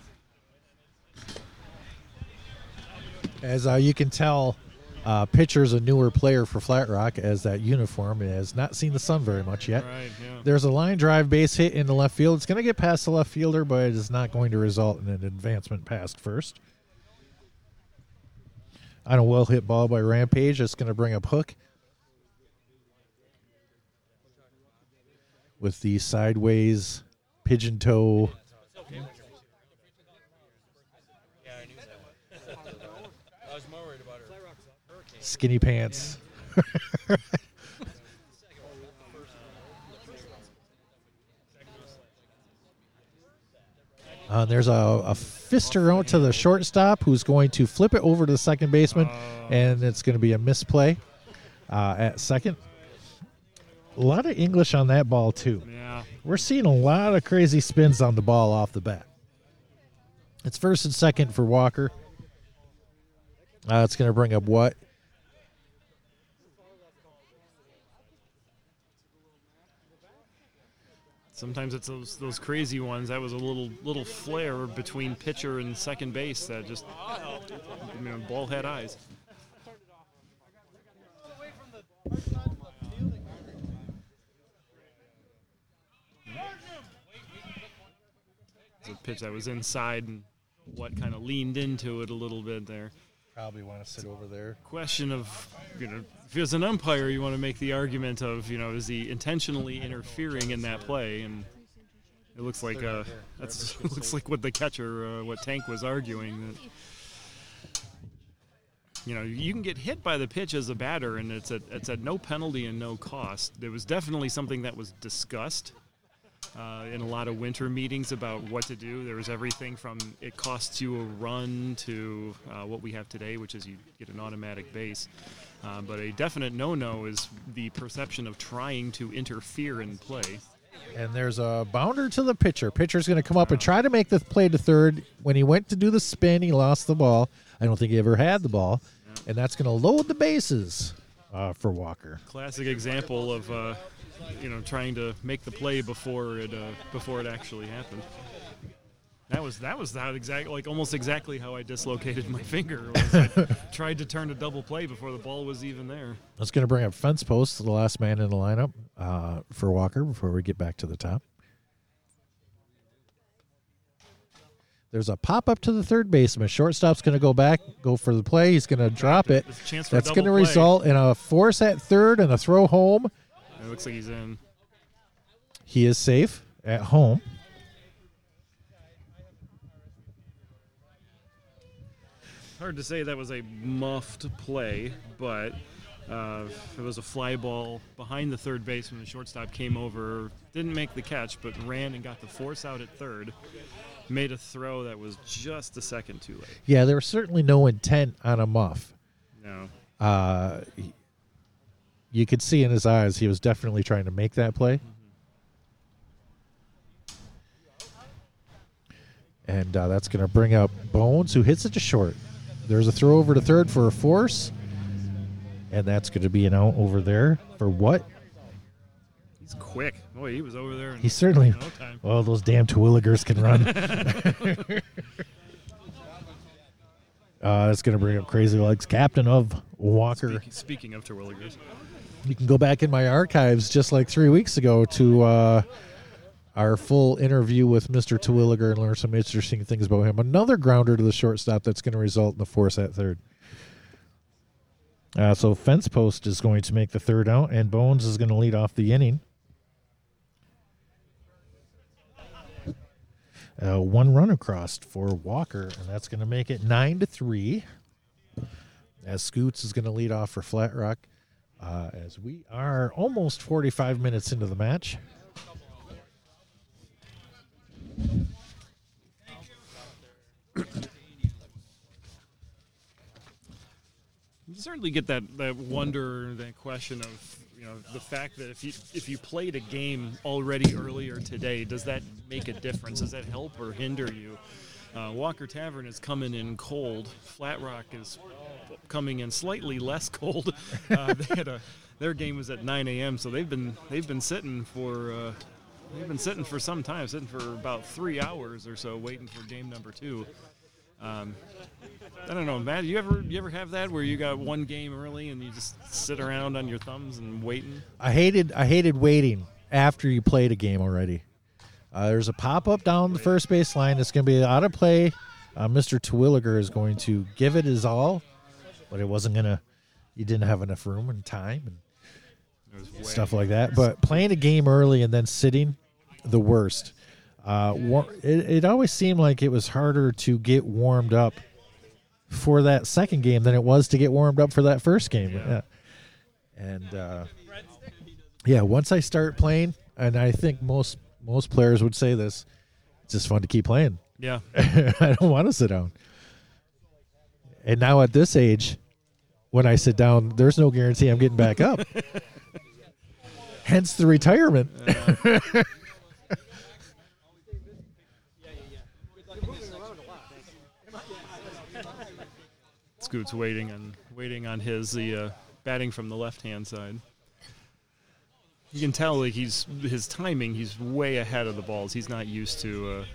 As uh, you can tell, uh, pitcher's a newer player for Flat Rock as that uniform has not seen the sun very much yet. Right. Yeah. There's a line drive base hit in the left field. It's going to get past the left fielder, but it is not going to result in an advancement past first. On a well hit ball by Rampage, it's going to bring up Hook. With the sideways pigeon toe. Skinny pants. Uh, there's a, a fister out to the shortstop who's going to flip it over to the second baseman, and it's going to be a misplay uh, at second. A lot of English on that ball, too. Yeah. We're seeing a lot of crazy spins on the ball off the bat. It's first and second for Walker. Uh, it's going to bring up what? Sometimes it's those those crazy ones. That was a little little flare between pitcher and second base that just you know, ball had eyes. It's a pitch that was inside and what kind of leaned into it a little bit there. Probably want to sit over there. Question of, you know, if as an umpire, you want to make the argument of, you know, is he intentionally interfering in that play? And it looks like uh, that's looks like what the catcher, uh, what Tank was arguing that. You know, you can get hit by the pitch as a batter, and it's at it's at no penalty and no cost. There was definitely something that was discussed uh, in a lot of winter meetings about what to do. There was everything from it costs you a run to uh, what we have today, which is you get an automatic base. Uh, but a definite no-no is the perception of trying to interfere in play. And there's a bounder to the pitcher. Pitcher's going to come up and try to make the play to third. When he went to do the spin, he lost the ball. I don't think he ever had the ball. And that's going to load the bases uh, for Walker. Classic example of uh, you know trying to make the play before it uh, before it actually happened. That was that was that exact like almost exactly how I dislocated my finger. Tried to turn a double play before the ball was even there. That's going to bring up fence post, the last man in the lineup uh, for Walker before we get back to the top. There's a pop up to the third baseman. Shortstop's going to go back, go for the play. He's going to drop it. There's a chance for a That's going to result in a force at third and a throw home. It looks like he's in. He is safe at home. Hard to say that was a muffed play, but uh, it was a fly ball behind the third baseman. The shortstop came over, didn't make the catch, but ran and got the force out at third. Made a throw that was just a second too late. Yeah, there was certainly no intent on a muff. No, Uh, you could see in his eyes he was definitely trying to make that play. And uh, that's going to bring up Bones, who hits it to short. There's a throw over to third for a force. And that's going to be an out over there for what? he's quick. Boy, he was over there He certainly. no. Oh, those damn Terwilligers can run. uh, that's going to bring up Crazy Legs, captain of Walker. Speaking, speaking of Terwilligers, You can go back in my archives just like three weeks ago to uh, our full interview with Mr. Terwilliger and learn some interesting things about him. Another grounder to the shortstop that's going to result in the force at third. Uh, so fence post is going to make the third out, and Bones is going to lead off the inning. Uh, one run across for Walker, and that's going to make it nine to three. As Scoots is going to lead off for Flat Rock, uh, as we are almost 45 minutes into the match. you certainly get that, that wonder, that question of you know the fact that if you if you played a game already earlier today, does that make a difference? Does that help or hinder you? Uh, Walker Tavern is coming in cold. Flat Rock is coming in slightly less cold. Uh, they had a their game was at 9 a.m. So they've been they've been sitting for uh, they've been sitting for some time, sitting for about three hours or so, waiting for game number two. Um, I don't know, Matt. You ever you ever have that where you got one game early and you just sit around on your thumbs and waiting? I hated I hated waiting after you played a game already. Uh, there's a pop up down the first base line. It's going to be out of play. Uh, Mr. Terwilliger is going to give it his all, but it wasn't going to. You didn't have enough room and time and It was way- stuff like that. But playing a game early and then sitting, the worst. Uh, war- it, it always seemed like it was harder to get warmed up for that second game than it was to get warmed up for that first game. Yeah. Yeah. And uh, yeah, once I start playing, and I think most most players would say this, it's just fun to keep playing. Yeah, I don't want to sit down. And now at this age, when I sit down, there's no guarantee I'm getting back up. Hence the retirement. Scoot's waiting and waiting on his the uh, batting from the left hand side. You can tell like he's his timing. He's way ahead of the balls. He's not used to uh.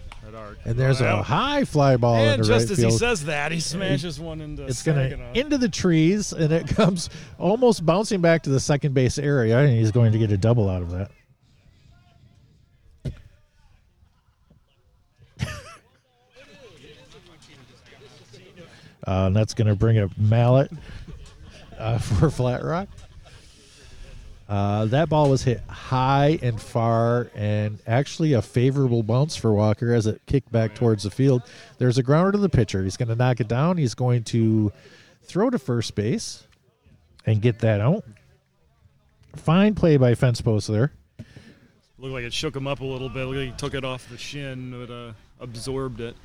And there's a high fly ball and into just right as field. he says that, he smashes one into. it's gonna into the trees, and it comes almost bouncing back to the second base area, and he's going to get a double out of that. Uh, and that's going to bring a mallet uh, for Flat Rock. Uh, that ball was hit high and far, and actually a favorable bounce for Walker as it kicked back towards the field. There's a grounder to the pitcher. He's going to knock it down. He's going to throw to first base and get that out. Fine play by fence post there. Looked like it shook him up a little bit. Looked like he took it off the shin, but uh, absorbed it.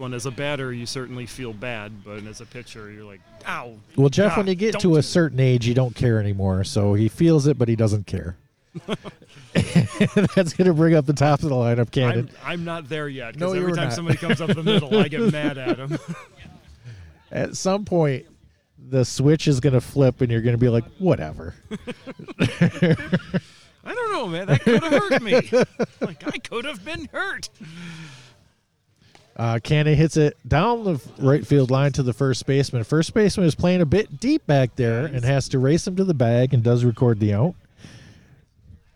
One as a batter, you certainly feel bad, but as a pitcher, you're like, "Ow!" Well, Jeff, God, when you get to a certain age, you don't care anymore. So he feels it, but he doesn't care. That's going to bring up the top of the lineup, Cannon. I'm, I'm not there yet No, every time not. somebody comes up the middle, I get mad at him. At some point, the switch is going to flip, and you're going to be like, whatever. I don't know, man. That could have hurt me. like I could have been hurt. Uh, Cannon hits it down the right field line to the first baseman. First baseman is playing a bit deep back there and has to race him to the bag and does record the out.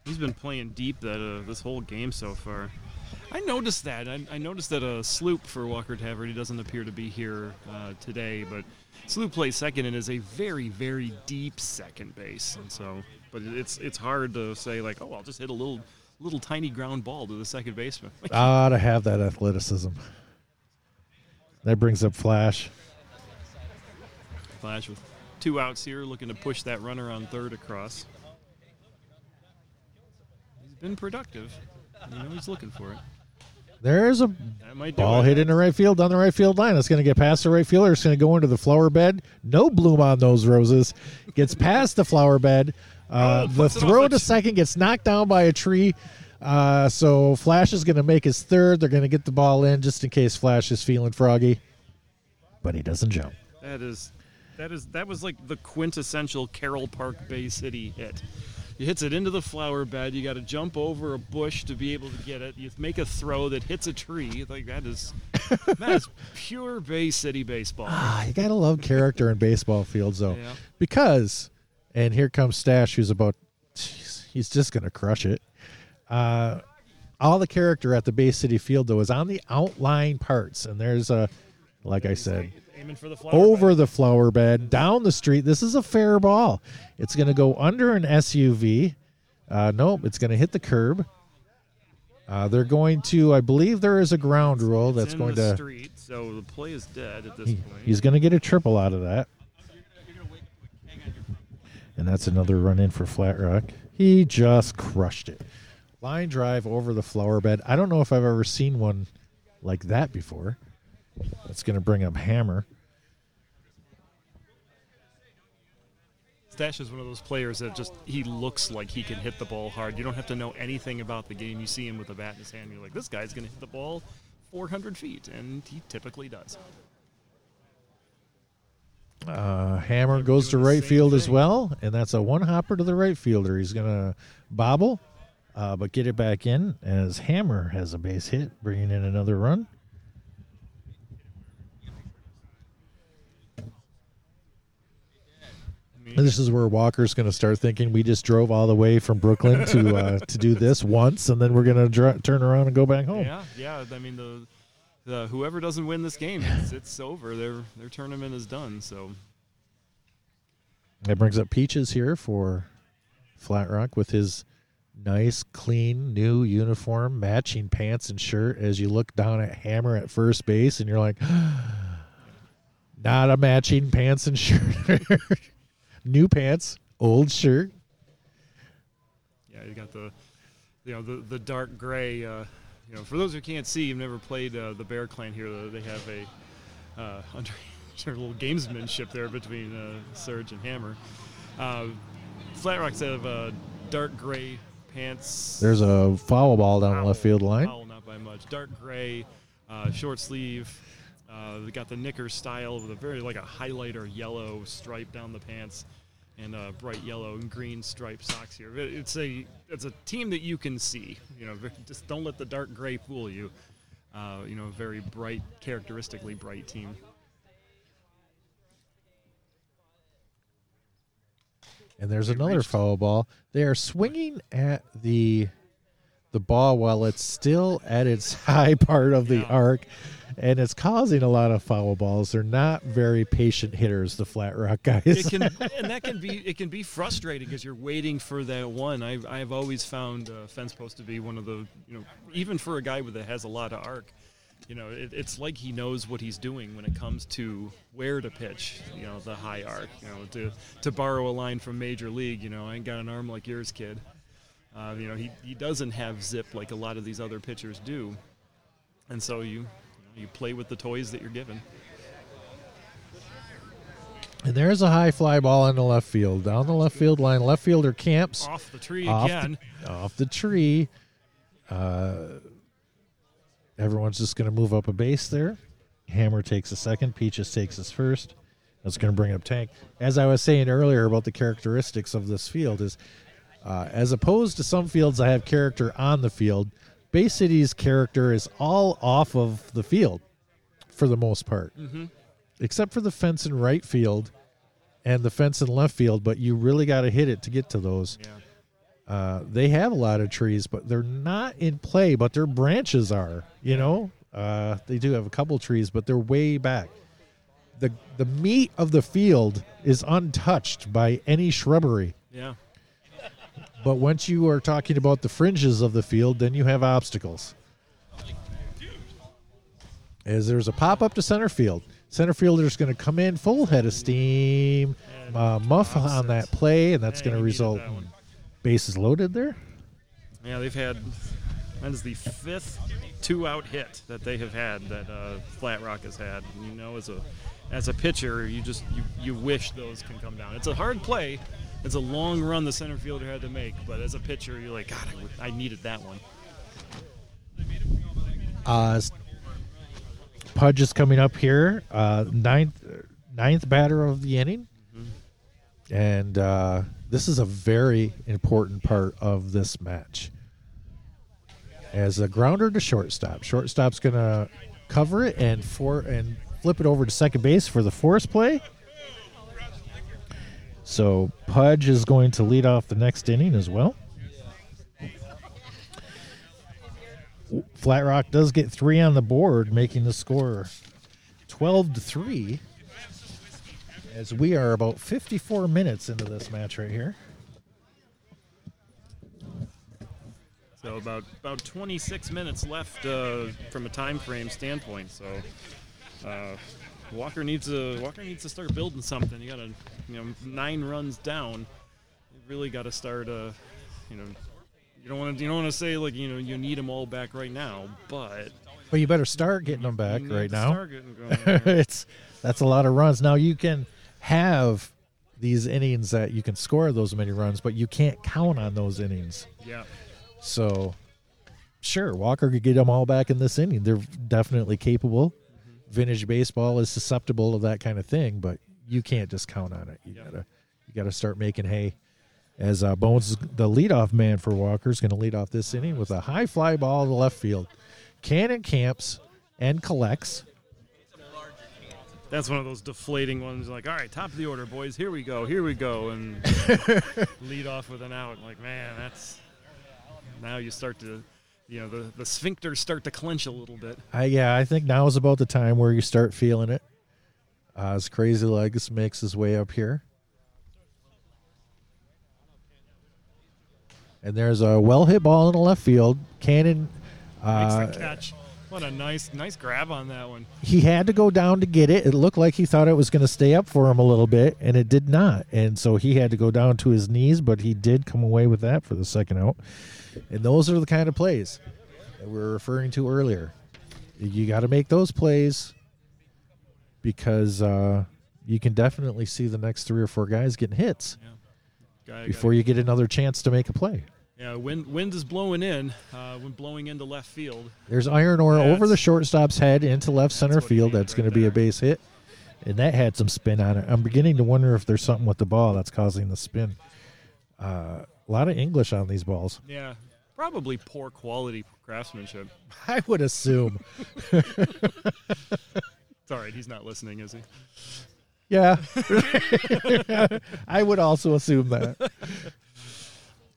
He's been playing deep that uh, this whole game so far. I noticed that. I, I noticed that a Sloop for Walker Tavern doesn't appear to be here uh, today, but Sloop plays second and is a very, very deep second base, and so. But it's it's hard to say like, oh, I'll just hit a little little tiny ground ball to the second baseman. Ah, to have that athleticism. That brings up Flash. Flash with two outs here, looking to push that runner on third across. He's been productive. You know he's looking for it. There's a ball it. hit into right field down the right field line. It's going to get past the right fielder. It's going to go into the flower bed. No bloom on those roses. Gets past the flower bed. Uh, Oh, the puts it off throw to second gets knocked down by a tree. Uh, so Flash is going to make his third. They're going to get the ball in just in case Flash is feeling froggy, but he doesn't jump. That is, that is, that was like the quintessential Carroll Park Bay City hit. He hits it into the flower bed. You got to jump over a bush to be able to get it. You make a throw that hits a tree. Like that is, that is pure Bay City baseball. Ah, you got to love character in baseball fields, though, Yeah. because, and here comes Stash, who's about, jeez, he's just going to crush it. Uh, all the character at the Bay City Field though is on the outlying parts, and there's a, like I said, the over bed. the flower bed, down the street. This is a fair ball. It's going to go under an SUV. Uh, nope, it's going to hit the curb. Uh, they're going to, I believe there is a ground rule It's that's in going the to. street, so the play is dead at this He- point. he's going to get a triple out of that. And that's another run in for Flat Rock. He just crushed it. Line drive over the flower bed. I don't know if I've ever seen one like that before. That's going to bring up Hammer. Stash is one of those players that just he looks like he can hit the ball hard. You don't have to know anything about the game. You see him with a bat in his hand, you're like, this guy's going to hit the ball 400 feet, and he typically does. Uh, Hammer goes to right field as well, and that's a one hopper to the right fielder. He's gonna bobble, uh, but get it back in as Hammer has a base hit, bringing in another run. This is where Walker's going to start thinking we just drove all the way from Brooklyn to uh, to do this once, and then we're going to dr- turn around and go back home. yeah, yeah. I mean, the, the whoever doesn't win this game, it's, it's over. Their their tournament is done. So That brings up Peaches here for Flat Rock with his nice, clean, new uniform, matching pants and shirt. As you look down at Hammer at first base, and you're like, not a matching pants and shirt. new pants, old shirt. yeah, you got the you know the the dark gray. Uh, you know, for those who can't see, you've never played uh, the Bear Clan here. uh, They have a uh, under little gamesmanship there between uh, Surge and Hammer. Uh, Flat Rocks have a dark gray pants. There's a foul ball down the left field line. Foul, not by much. Dark gray, uh, short sleeve. Uh, they got the knicker style with a very like a highlighter yellow stripe down the pants, and uh, bright yellow and green striped socks here. It's a it's a team that you can see. You know, just don't let the dark gray fool you. Uh, you know, very bright, characteristically bright team. And there's They another foul ball. They are swinging at the the ball while it's still at its high part of the Yeah. arc, and it's causing a lot of foul balls. They're not very patient hitters, the Flat Rock guys. it can and that can be it can be frustrating because you're waiting for that one. I've I've always found uh, fence post to be one of the you know even for a guy with that has a lot of arc, you know it, it's like he knows what he's doing when it comes to where to pitch. You know the high arc. You know to to borrow a line from Major League. You know I ain't got an arm like yours, kid. Uh, you know he he doesn't have zip like a lot of these other pitchers do, and so you you, know, you play with the toys that you're given. and there's a high fly ball in the left field, down the left field line. Left fielder camps Off the tree off again. the, off the tree. Uh, everyone's just going to move up a base there. Hammer takes a second. Peaches takes his first. That's going to bring up Tank. As I was saying earlier about the characteristics of this field is, uh, as opposed to some fields that have character on the field, Bay City's character is all off of the field for the most part, Mm-hmm. except for the fence in right field and the fence in left field. But you really got to hit it to get to those. Yeah. Uh, they have a lot of trees, but they're not in play. But their branches are. You know, uh, they do have a couple trees, but they're way back. the The meat of the field is untouched by any shrubbery. Yeah. But once you are talking about the fringes of the field, then you have obstacles. As there's a pop up to center field, center fielder's going to come in full head of steam, uh, muff on that play, and that's going to result in. Bases loaded there. Yeah, they've had that is the fifth two-out hit that they have had that uh, Flat Rock has had. And, you know, as a as a pitcher, you just you, you wish those can come down. It's a hard play. It's a long run the center fielder had to make, but as a pitcher, you're like, God, I, I needed that one. Uh, Pudge is coming up here, uh, ninth ninth batter of the inning, and uh, this is a very important part of this match. As a grounder to shortstop, shortstop's gonna cover it and for and flip it over to second base for the force play. So Pudge is going to lead off the next inning as well. Flat Rock does get three on the board, making the score 12 to 3. As we are about 54 minutes into this match right here. So about about 26 minutes left uh, from a time frame standpoint. So uh, Walker needs to Walker needs to start building something. You got to you know nine runs down. You really got to start. Uh, you know, you don't want to you don't want to say like you know you need them all back right now, but But you better start getting them back right now. start getting going there. it's that's a lot of runs. Now you can have these innings that you can score those many runs, but you can't count on those innings. yeah. So, sure, Walker could get them all back in this inning. They're definitely capable. Vintage baseball is susceptible of that kind of thing, but you can't just count on it. You Yep. gotta you gotta start making hay. As uh, Bones, the leadoff man for Walker, is going to lead off this inning with a high fly ball to left field. Cannon camps and collects. That's one of those deflating ones. Like, all right, top of the order, boys. Here we go. Here we go, and lead off with an out. Like, man, that's now you start to, you know, the the sphincters start to clench a little bit. I, yeah, I think now is about the time where you start feeling it. Uh, as Crazy Legs makes his way up here. And there's a well hit ball in the left field. Cannon, Makes uh, the catch. What a nice, nice grab on that one. he had to go down to get it. It looked like he thought it was going to stay up for him a little bit, and it did not. And so he had to go down to his knees, but he did come away with that for the second out. And those are the kind of plays that we were referring to earlier. You got to make those plays because uh, you can definitely see the next three or four guys getting hits Guy, before you get another chance to make a play. Yeah, wind wind is blowing in. Uh, when blowing into left field. There's iron ore over the shortstop's head into left center field. That's right going to be a base hit, and that had some spin on it. I'm beginning to wonder if there's something with the ball that's causing the spin. Uh, a lot of English on these balls. Yeah, probably poor quality craftsmanship. I would assume. It's all right. He's not listening, is he? Yeah, I would also assume that.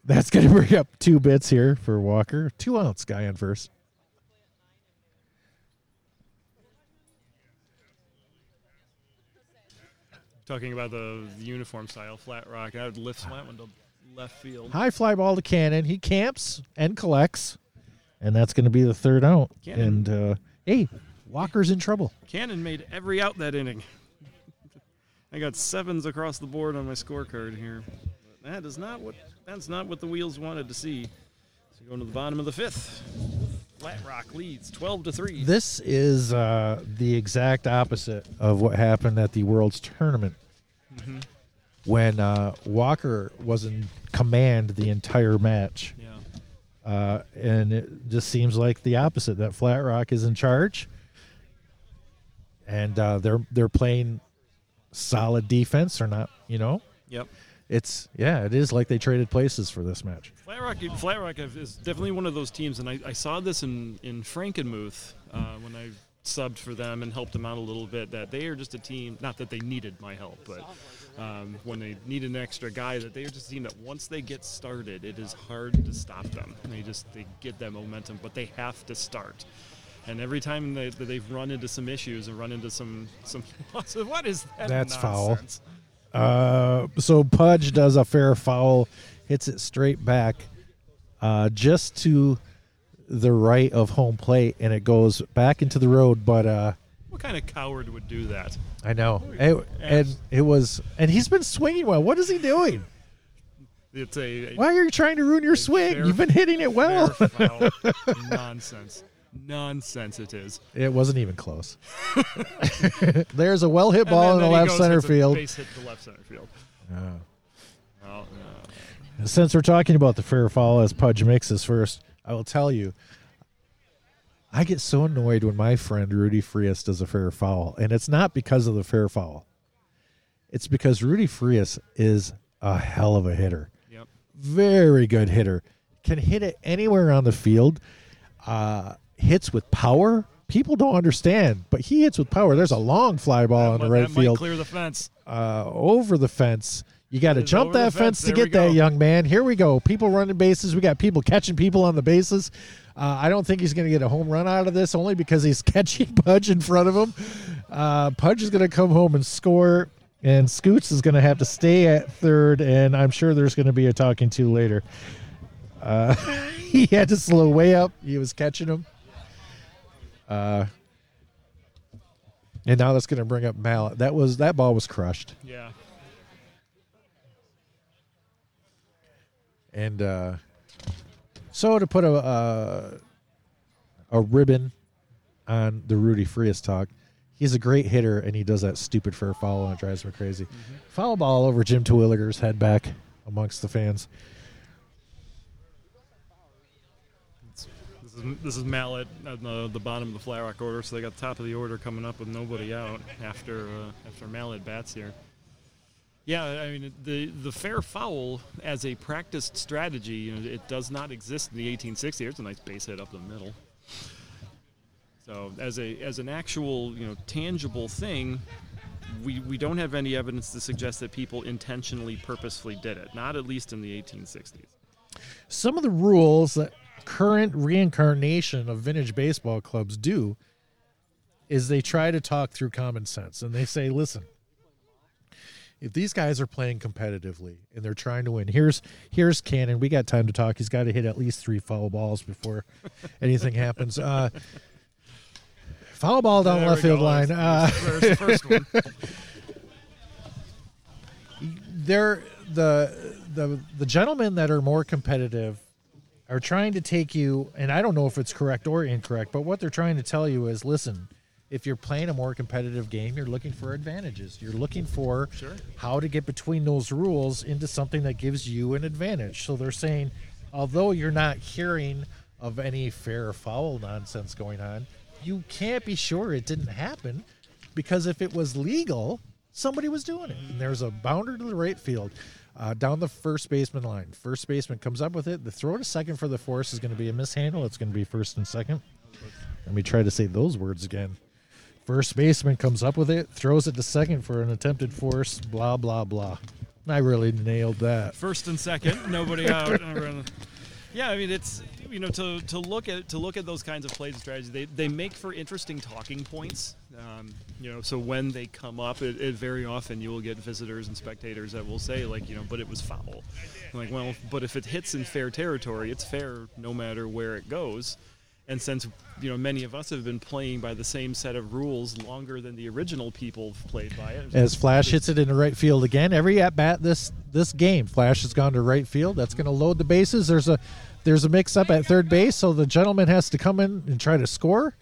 That's going to bring up two bits here for Walker. Two outs, guy on first. Talking about the, the uniform style, flat rock. I would lift that one to left field. High fly ball to Cannon. He camps and collects, and that's going to be the third out. Cannon. And uh, hey, Walker's in trouble. Cannon made every out that inning. I got sevens across the board on my scorecard here. That is not what that's not what the wheels wanted to see. So going to the bottom of the fifth. Flat Rock leads twelve to three. This is uh, the exact opposite of what happened at the World's Tournament when uh, Walker was in command the entire match. yeah. Uh, and it just seems like the opposite that Flat Rock is in charge, and uh, they're they're playing solid defense or not. You know, Yep. It's yeah, it is like they traded places for this match. Flat Rock, Flat Rock is definitely one of those teams, and I, I saw this in in Frankenmuth uh, when I subbed for them and helped them out a little bit. That they are just a team. Not that they needed my help, but um, when they need an extra guy, that they are just a team that once they get started, it is hard to stop them. They just they get that momentum, but they have to start. And every time they, they've run into some issues and run into some some what is that? That's foul. Uh, so Pudge does a fair foul, hits it straight back, uh, just to the right of home plate, and it goes back into the road. But uh, What kind of coward would do that? I know, it, and it was, and he's been swinging well. What is he doing? It's a, a Why are you trying to ruin your swing? fair- You've been hitting it well. Fair foul. Nonsense. Nonsense it is. It wasn't even close. There's a well hit ball in the left center field. Base hit to left center field. Oh. Well, no. Since we're talking about the fair foul as Pudge mixes first, I will tell you, I get so annoyed when my friend Rudy Frias does a fair foul, and it's not because of the fair foul. It's because Rudy Frias is a hell of a hitter, Yep. very good hitter, can hit it anywhere on the field, uh, hits with power. People don't understand, but he hits with power. There's a long fly ball in That the might- right that might field clear the fence. uh, over the fence. You got to jump that fence, fence. to get that, young man. Here we go. People running bases. We got people catching people on the bases. Uh, I don't think he's going to get a home run out of this, only because he's catching Pudge in front of him. Uh, Pudge is going to come home and score, and Scoots is going to have to stay at third, and I'm sure there's going to be a talking to later. Uh, he had to slow way up. He was catching him. Uh, and now that's going to bring up Mallet. That was that ball was crushed. Yeah. And uh, so to put a uh, a ribbon on the Rudy Frias talk, he's a great hitter, and he does that stupid fair foul, and it drives me crazy. Foul ball over Jim Terwilliger's head back amongst the fans. This is, this is Mallet at the, the bottom of the Flat Rock order, so they got the top of the order coming up with nobody out after uh, after Mallet bats here. Yeah, I mean the the fair foul as a practiced strategy, you know, it does not exist in the 1860s. There's a nice base hit up the middle. So as a as an actual you know tangible thing, we we don't have any evidence to suggest that people intentionally, purposefully did it. Not at least in the 1860s. Some of the rules that current reincarnation of vintage baseball clubs do is they try to talk through common sense and they say, listen, if these guys are playing competitively and they're trying to win, here's here's Cannon. We got time to talk. He's got to hit at least three foul balls before anything happens. Uh, foul ball down There left field go. line. Uh, There's the first one. they're the the the gentlemen that are more competitive are trying to take you and I don't know if it's correct or incorrect, but what they're trying to tell you is listen, if you're playing a more competitive game, you're looking for advantages. You're looking for Sure. how to get between those rules into something that gives you an advantage. So they're saying although you're not hearing of any fair or foul nonsense going on, you can't be sure it didn't happen because if it was legal, somebody was doing it. And there's a boundary to the right field. Uh, down the first baseman line. First baseman comes up with it. The throw to second for the force is going to be a mishandle. It's going to be first and second. Let me try to say those words again. First baseman comes up with it, throws it to second for an attempted force, blah, blah, blah. I really nailed that. First and second, nobody out. yeah, I mean it's you know to, to look at to look at those kinds of plays and strategies, they, they make for interesting talking points. Um, you know, so when they come up, it, it very often you will get visitors and spectators that will say like you know, but it was foul. I'm like, well, but if it hits in fair territory, it's fair no matter where it goes. And since you know many of us have been playing by the same set of rules longer than the original people played by it, As Flash hits it into right field again, every at bat this this game, Flash has gone to right field. That's going to load the bases. There's a there's a mix up at third base, so the gentleman has to come in and try to score,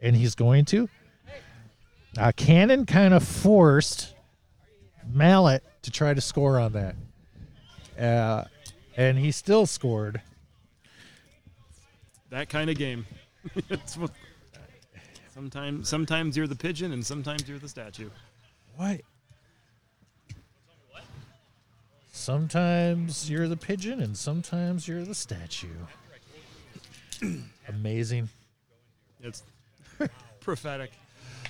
and he's going to. Uh, Cannon kind of forced Mallet to try to score on that, uh, and he still scored. That kind of game. It's what- sometimes, sometimes you're the pigeon, and sometimes you're the statue. What? Sometimes you're the pigeon and sometimes you're the statue. Amazing. It's prophetic.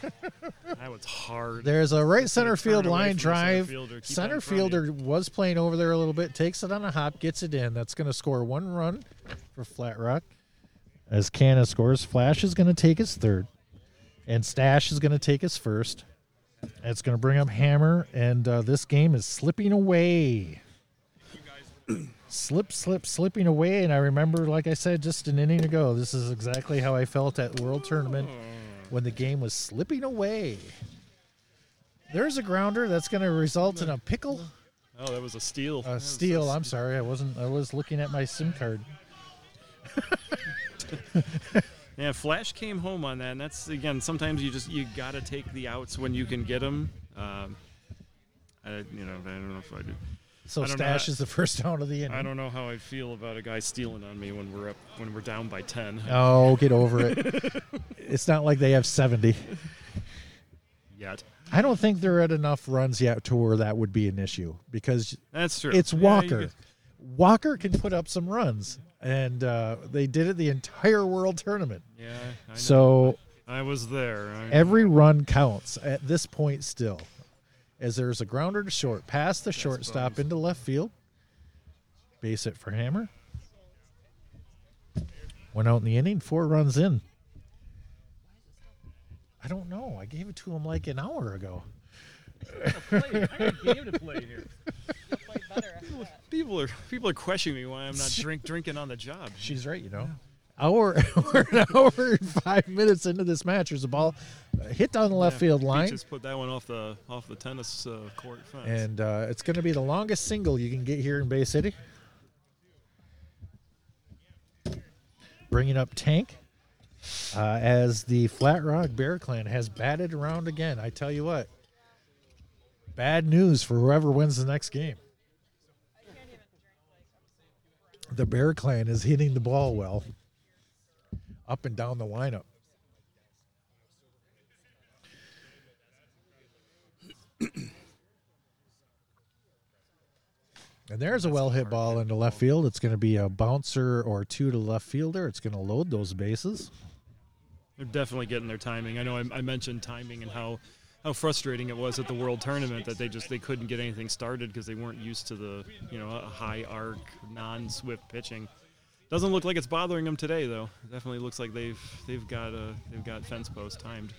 That was hard. There's a right center field line the center drive. fielder, Center out in front of fielder was playing over there a little bit, takes it on a hop, gets it in. That's going to score one run for Flat Rock. As Cannon scores, Flash is going to take his third, and Stash is going to take his first. It's going to bring up Hammer, and uh, this game is slipping away. slip, slip, slipping away. And I remember, like I said just an inning ago, this is exactly how I felt at World Tournament when the game was slipping away. There's a grounder that's going to result in a pickle. Oh, that was a steal. A steal. I'm sorry, I wasn't. I was looking at my SIM card. Yeah, Flash came home on that, and that's again. Sometimes you just you gotta take the outs when you can get them. Um, I, you know, I don't know if I do. So I Stash how- is the first out of the inning. I don't know how I'd feel about a guy stealing on me when we're up when we're down by ten. Oh, get over it. it's not like they have 70. Yet I don't think they're at enough runs yet to where that would be an issue because that's true. it's Walker. could- Walker can put up some runs, and uh, they did it the entire World Tournament. Yeah, I know. So I was there. I, every run counts at this point still. As there's a grounder to short, past the shortstop suppose. into left field. Base it for Hammer. Went out in the inning, four runs in. I don't know. I gave it to him like an hour ago. people are people are questioning me why I'm not drink drinking on the job. She's right, you know. Hour, we're an hour and five minutes into this match. There's a ball uh, hit down the left Yeah, field line, Just put that one off the off the tennis uh, court fence. and uh, it's going to be the longest single you can get here in Bay City. Bringing up Tank uh, as the Flat Rock Bear Clan has batted around again. I tell you what, bad news for whoever wins the next game. The Bear Clan is hitting the ball well. up and down the lineup. And there's a well hit ball into left field. It's going to be a bouncer or two to left fielder. It's going to load those bases. They're definitely getting their timing. I know I, I mentioned timing and how how frustrating it was at the World Tournament that they just they couldn't get anything started because they weren't used to the you know high arc, non-swift pitching. Doesn't look like it's bothering them today though. It definitely looks like they've they've got a they've got fence post timed.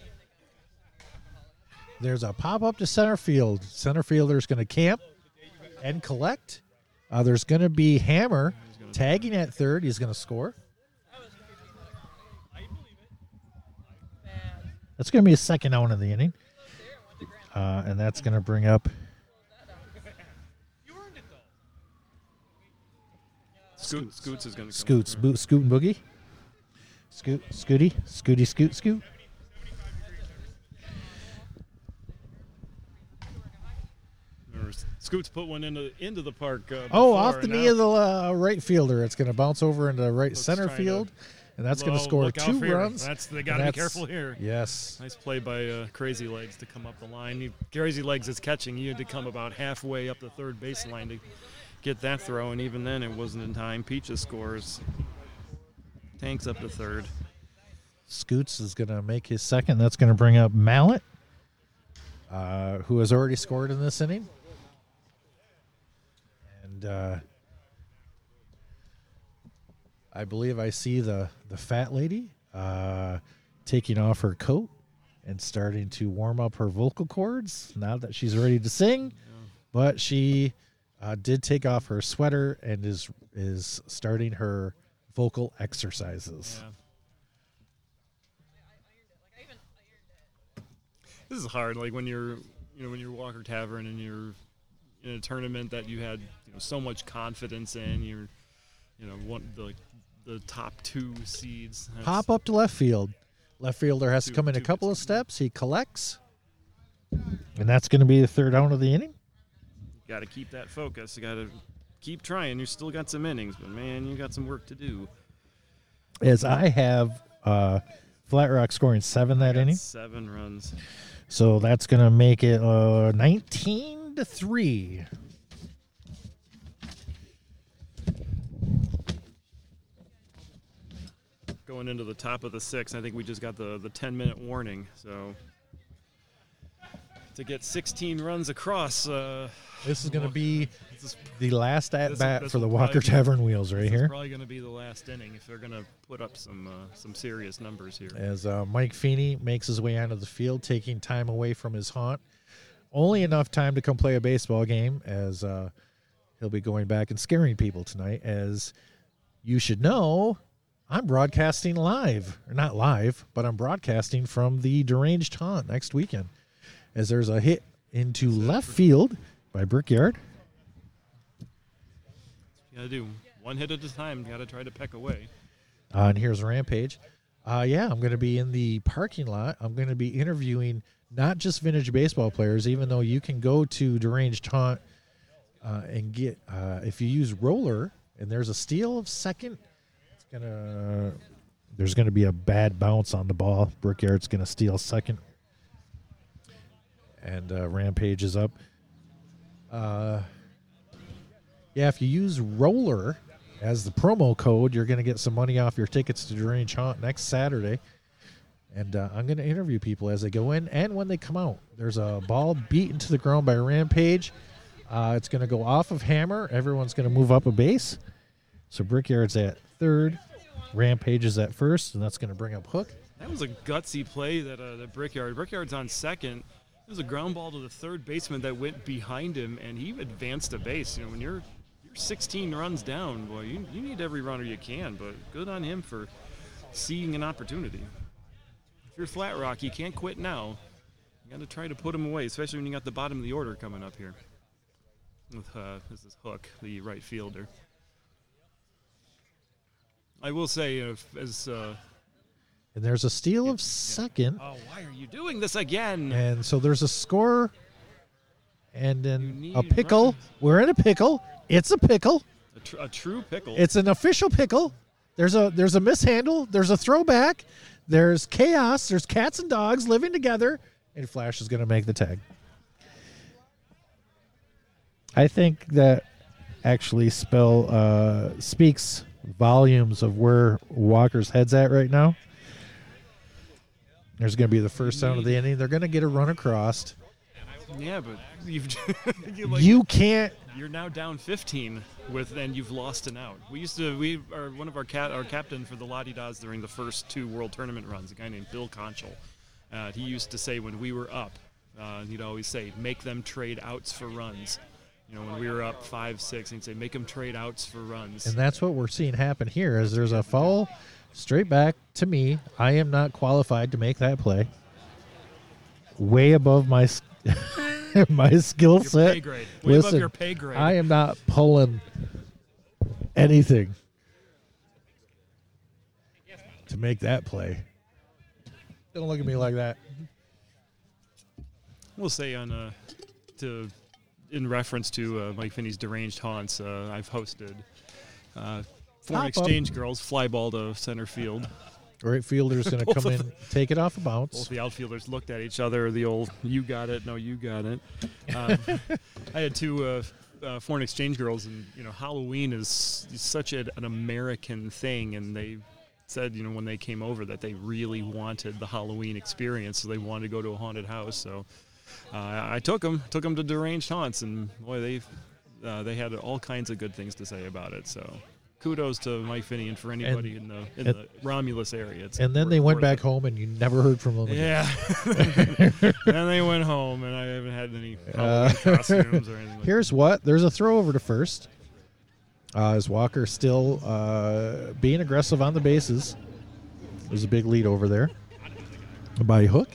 There's a pop up to center field. Center fielder's going to camp and collect. Uh, there's going to be Hammer tagging at third. He's going to score. That's going to be a second out of the inning. Uh, and that's going to bring up Scoot, Scoots is going to Scoots, Bo- Scoot and Boogie. Scoot, Scooty, Scooty, Scoot, Scoot. Scoots put one into into the park. Uh, Oh, off the knee of the uh, right fielder. It's going to bounce over into right Looks center trying to- field, and that's going to score two runs. That's they got to be careful here. Yes. Nice play by uh, Crazy Legs to come up the line. He, Crazy Legs is catching. He had to come about halfway up the third baseline to get that throw, and even then it wasn't in time. Peaches scores. Tanks up to third. Scoots is going to make his second. That's going to bring up Mallet, uh, who has already scored in this inning. And uh, I believe I see the, the fat lady uh, taking off her coat and starting to warm up her vocal cords now that she's ready to sing. But she uh, did take off her sweater and is is starting her vocal exercises. Yeah. This is hard. Like when you're, you know, when you're Walker Tavern and you're in a tournament that you had, you know, so much confidence in. You're, you know, one the the top two seeds. That's- Pop up to left field. Left fielder has to come in a couple of steps. He collects. And that's going to be the third out of the inning. Got to keep that focus. You got to keep trying. You still got some innings, but man, you got some work to do. As I have uh, Flat Rock scoring seven that inning. Seven runs. So that's going to make it uh, 19 to 3. Going into the top of the sixth, I think we just got the the 10 minute warning. So to get 16 runs across, uh, This is going to be is the last at bat for the Walker probably Tavern Wheels right here. probably going to be the last inning if they're going to put up some uh, some serious numbers here. As uh, Mike Feeney makes his way onto the field, taking time away from his haunt. Only enough time to come play a baseball game, as uh, he'll be going back and scaring people tonight. As you should know, I'm broadcasting live, or not live, but I'm broadcasting from the Deranged Haunt next weekend. As there's a hit into left field by Brickyard. You got to do one hit at a time. Got to try to peck away. Uh, and here's Rampage. Uh, yeah, I'm going to be in the parking lot. I'm going to be interviewing not just vintage baseball players, even though you can go to Deranged Haunt uh, and get, uh, if you use Roller and there's a steal of second, to, there's to be a bad bounce on the ball. Brickyard's to steal second. And uh, Rampage is up. Uh, yeah, if you use Roller as the promo code, you're going to get some money off your tickets to Deranged Haunt next Saturday. And uh, I'm going to interview people as they go in and when they come out. There's a ball beaten to the ground by Rampage. Uh, it's going to go off of Hammer. Everyone's going to move up a base. So Brickyard's at third. Rampage is at first, and that's going to bring up Hook. That was a gutsy play that uh, that Brickyard. Brickyard's on second. It was a ground ball to the third baseman that went behind him, and he advanced a base. You know, when you're you're 16 runs down, boy, you, you need every runner you can. But good on him for seeing an opportunity. If you're Flat Rock, you can't quit now. You got to try to put him away, especially when you got the bottom of the order coming up here. With uh, this is Hook, the right fielder. I will say, uh, as uh, And there's a steal of second. Oh, why are you doing this again? And so there's a score and You then need a pickle. runners. We're in a pickle. It's a pickle. A, tr- a true pickle. It's an official pickle. There's a there's a mishandle. There's a throwback. There's chaos. There's cats and dogs living together, and Flash is going to make the tag. I think that actually spell uh, speaks volumes of where Walker's head's at right now. There's going to be the first sound of the inning. They're going to get a run across. Yeah, but you've you like, You can't. you're now down 15 with and you've lost an out. We used to we are one of our cat our captain for the Lah-De-Dahs during the first two World Tournament runs, a guy named Bill Conchel. Uh, he used to say when we were up, uh, he'd always say, "Make them trade outs for runs." You know, when we were up five six, he'd say, "Make them trade outs for runs." And that's what we're seeing happen here. Is there's a foul straight back to me. I am not qualified to make that play. Way above my my skill your set. pay grade, way Listen, above your pay grade. I am not pulling anything to make that play. Don't look at me like that. We'll say on uh, to in reference to uh, Mike Finney's deranged haunts. Uh, I've hosted uh, foreign exchange girls fly ball to center field. Right fielder's going to Both come of in, take it off a bounce. Both the outfielders looked at each other. The old "you got it," "no, you got it." Um, I had two uh, uh, foreign exchange girls, and you know, Halloween is such a, an American thing, and they said, you know, when they came over that they really wanted the Halloween experience, so they wanted to go to a haunted house. So I took them, took them to deranged haunts, and boy, they uh, they had all kinds of good things to say about it. So. Kudos to Mike Finney and for anybody in the in and- the Romulus area. It's And then they went back home, and you never heard from them again. Yeah. then they went home, and I haven't had any Uh, costumes or anything. Like Here's what. There's a throw over to first. Uh, is Walker still uh, being aggressive on the bases? There's a big lead over there. By hook.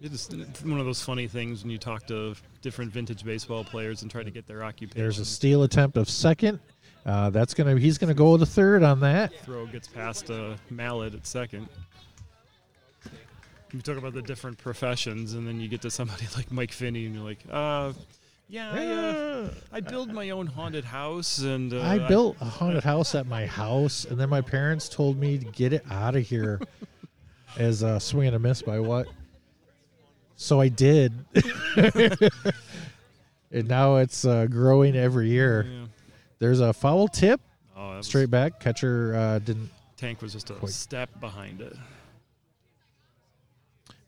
It's one of those funny things when you talk to different vintage baseball players and try to get their occupation. There's a steal attempt of second. Uh, that's gonna. He's gonna go to third on that. throw gets past a mallet at second. You talk about the different professions, and then you get to somebody like Mike Finney, and you're like, uh, yeah, I, uh, I build my own haunted house, and uh, I built a haunted house at my house, and then my parents told me to get it out of here. as a swing and a miss by what? So I did, and now it's uh, growing every year. Yeah. There's a foul tip Oh, straight back. Catcher uh, didn't. Tank was just a Quite. step behind it.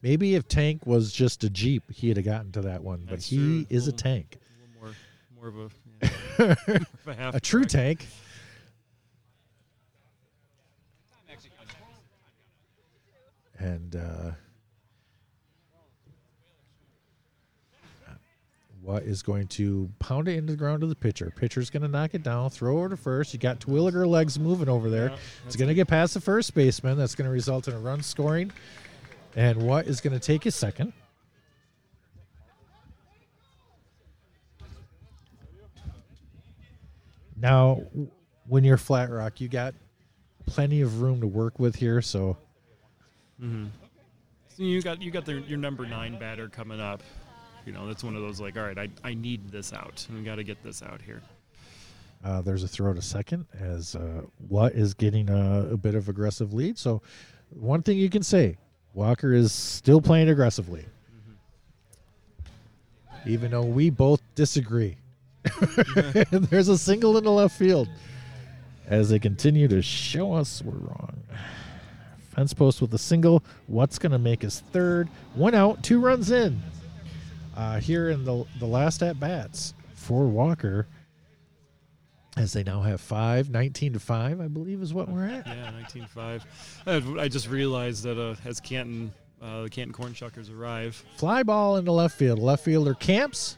Maybe if Tank was just a Jeep, he'd have gotten to that one. But he true. is a Well, tank, A little more, more of a, yeah, more of a, a true tank. And uh, what is going to pound it into the ground to the pitcher? Pitcher's going to knock it down, throw it to first. You got Terwilliger legs moving over there. Yeah, it's going to get past the first baseman. That's going to result in a run scoring. And what is going to take a second? Now, when you're flat rock, you got plenty of room to work with here. So mm-hmm. So you got you got the, your number nine batter coming up. You know that's one of those like, all right, I, I need this out. We got to get this out here. uh, there's a throw to second as uh, What is getting a, a bit of aggressive lead. So, one thing you can say Walker is still playing aggressively, even though we both disagree. there's a single in the left field as they continue to show us we're wrong. Fence post with a single. What's going to make his third? One out, two runs in. Uh, here in the the last at bats for Walker, as they now have five, 19 to five, I believe is what we're at. Yeah, 19-5. I, I just realized that uh, as Canton uh, the Canton Corn Shuckers arrive, Fly ball into left field. Left fielder camps,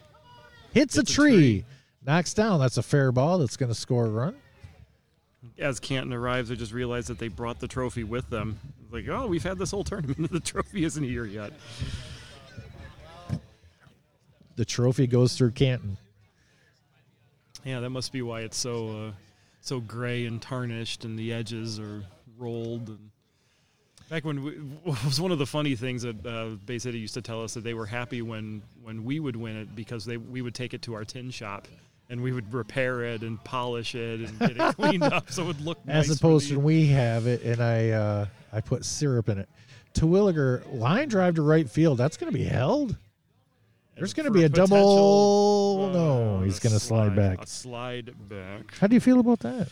hits, a, Hits a tree, tree. knocks down. That's a fair ball. That's going to score a run. as Canton arrives, I just realized that they brought the trophy with them. Like, oh, we've had this whole tournament. the trophy isn't here yet. The trophy goes through Canton. Yeah, that must be why it's so uh, so gray and tarnished, and the edges are rolled. And Back when we, it was one of the funny things that uh, Bay City used to tell us that they were happy when when we would win it because they we would take it to our tin shop and we would repair it and polish it and get it cleaned up so it would look As nice opposed to we have it and I uh, I put syrup in it. Terwilliger line drive to right field. That's going to be held. There's going to be a double. uh, no, he's going to slide back. Slide back. How do you feel about that?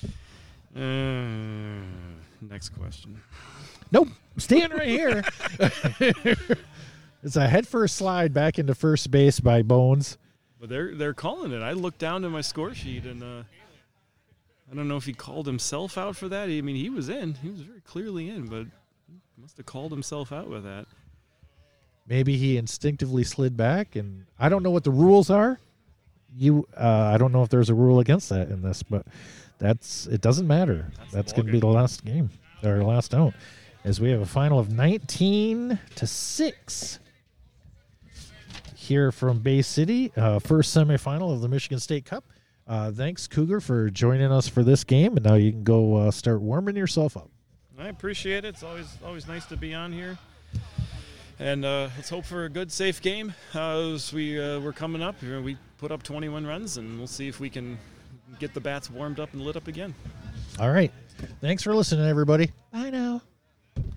Uh, next question. Nope, staying right here. it's a head first slide back into first base by Bones. But they're they're calling it. I looked down to my score sheet and uh, I don't know if he called himself out for that. I mean, he was in. He was very clearly in, but he must have called himself out with that. Maybe he instinctively slid back, and I don't know what the rules are. You, uh, I don't know if there's a rule against that in this, but that's it. Doesn't matter. That's That's going to be the last game or last out, as we have a final of 19 to six here from Bay City, uh, first semifinal of the Michigan State Cup. Uh, thanks, Cougar, for joining us for this game, and now you can go uh, start warming yourself up. I appreciate it. It's always always nice to be on here. And uh, let's hope for a good, safe game uh, as we uh, we're coming up. You We put up 21 runs, and we'll see if we can get the bats warmed up and lit up again. All right. Thanks for listening, everybody. Bye.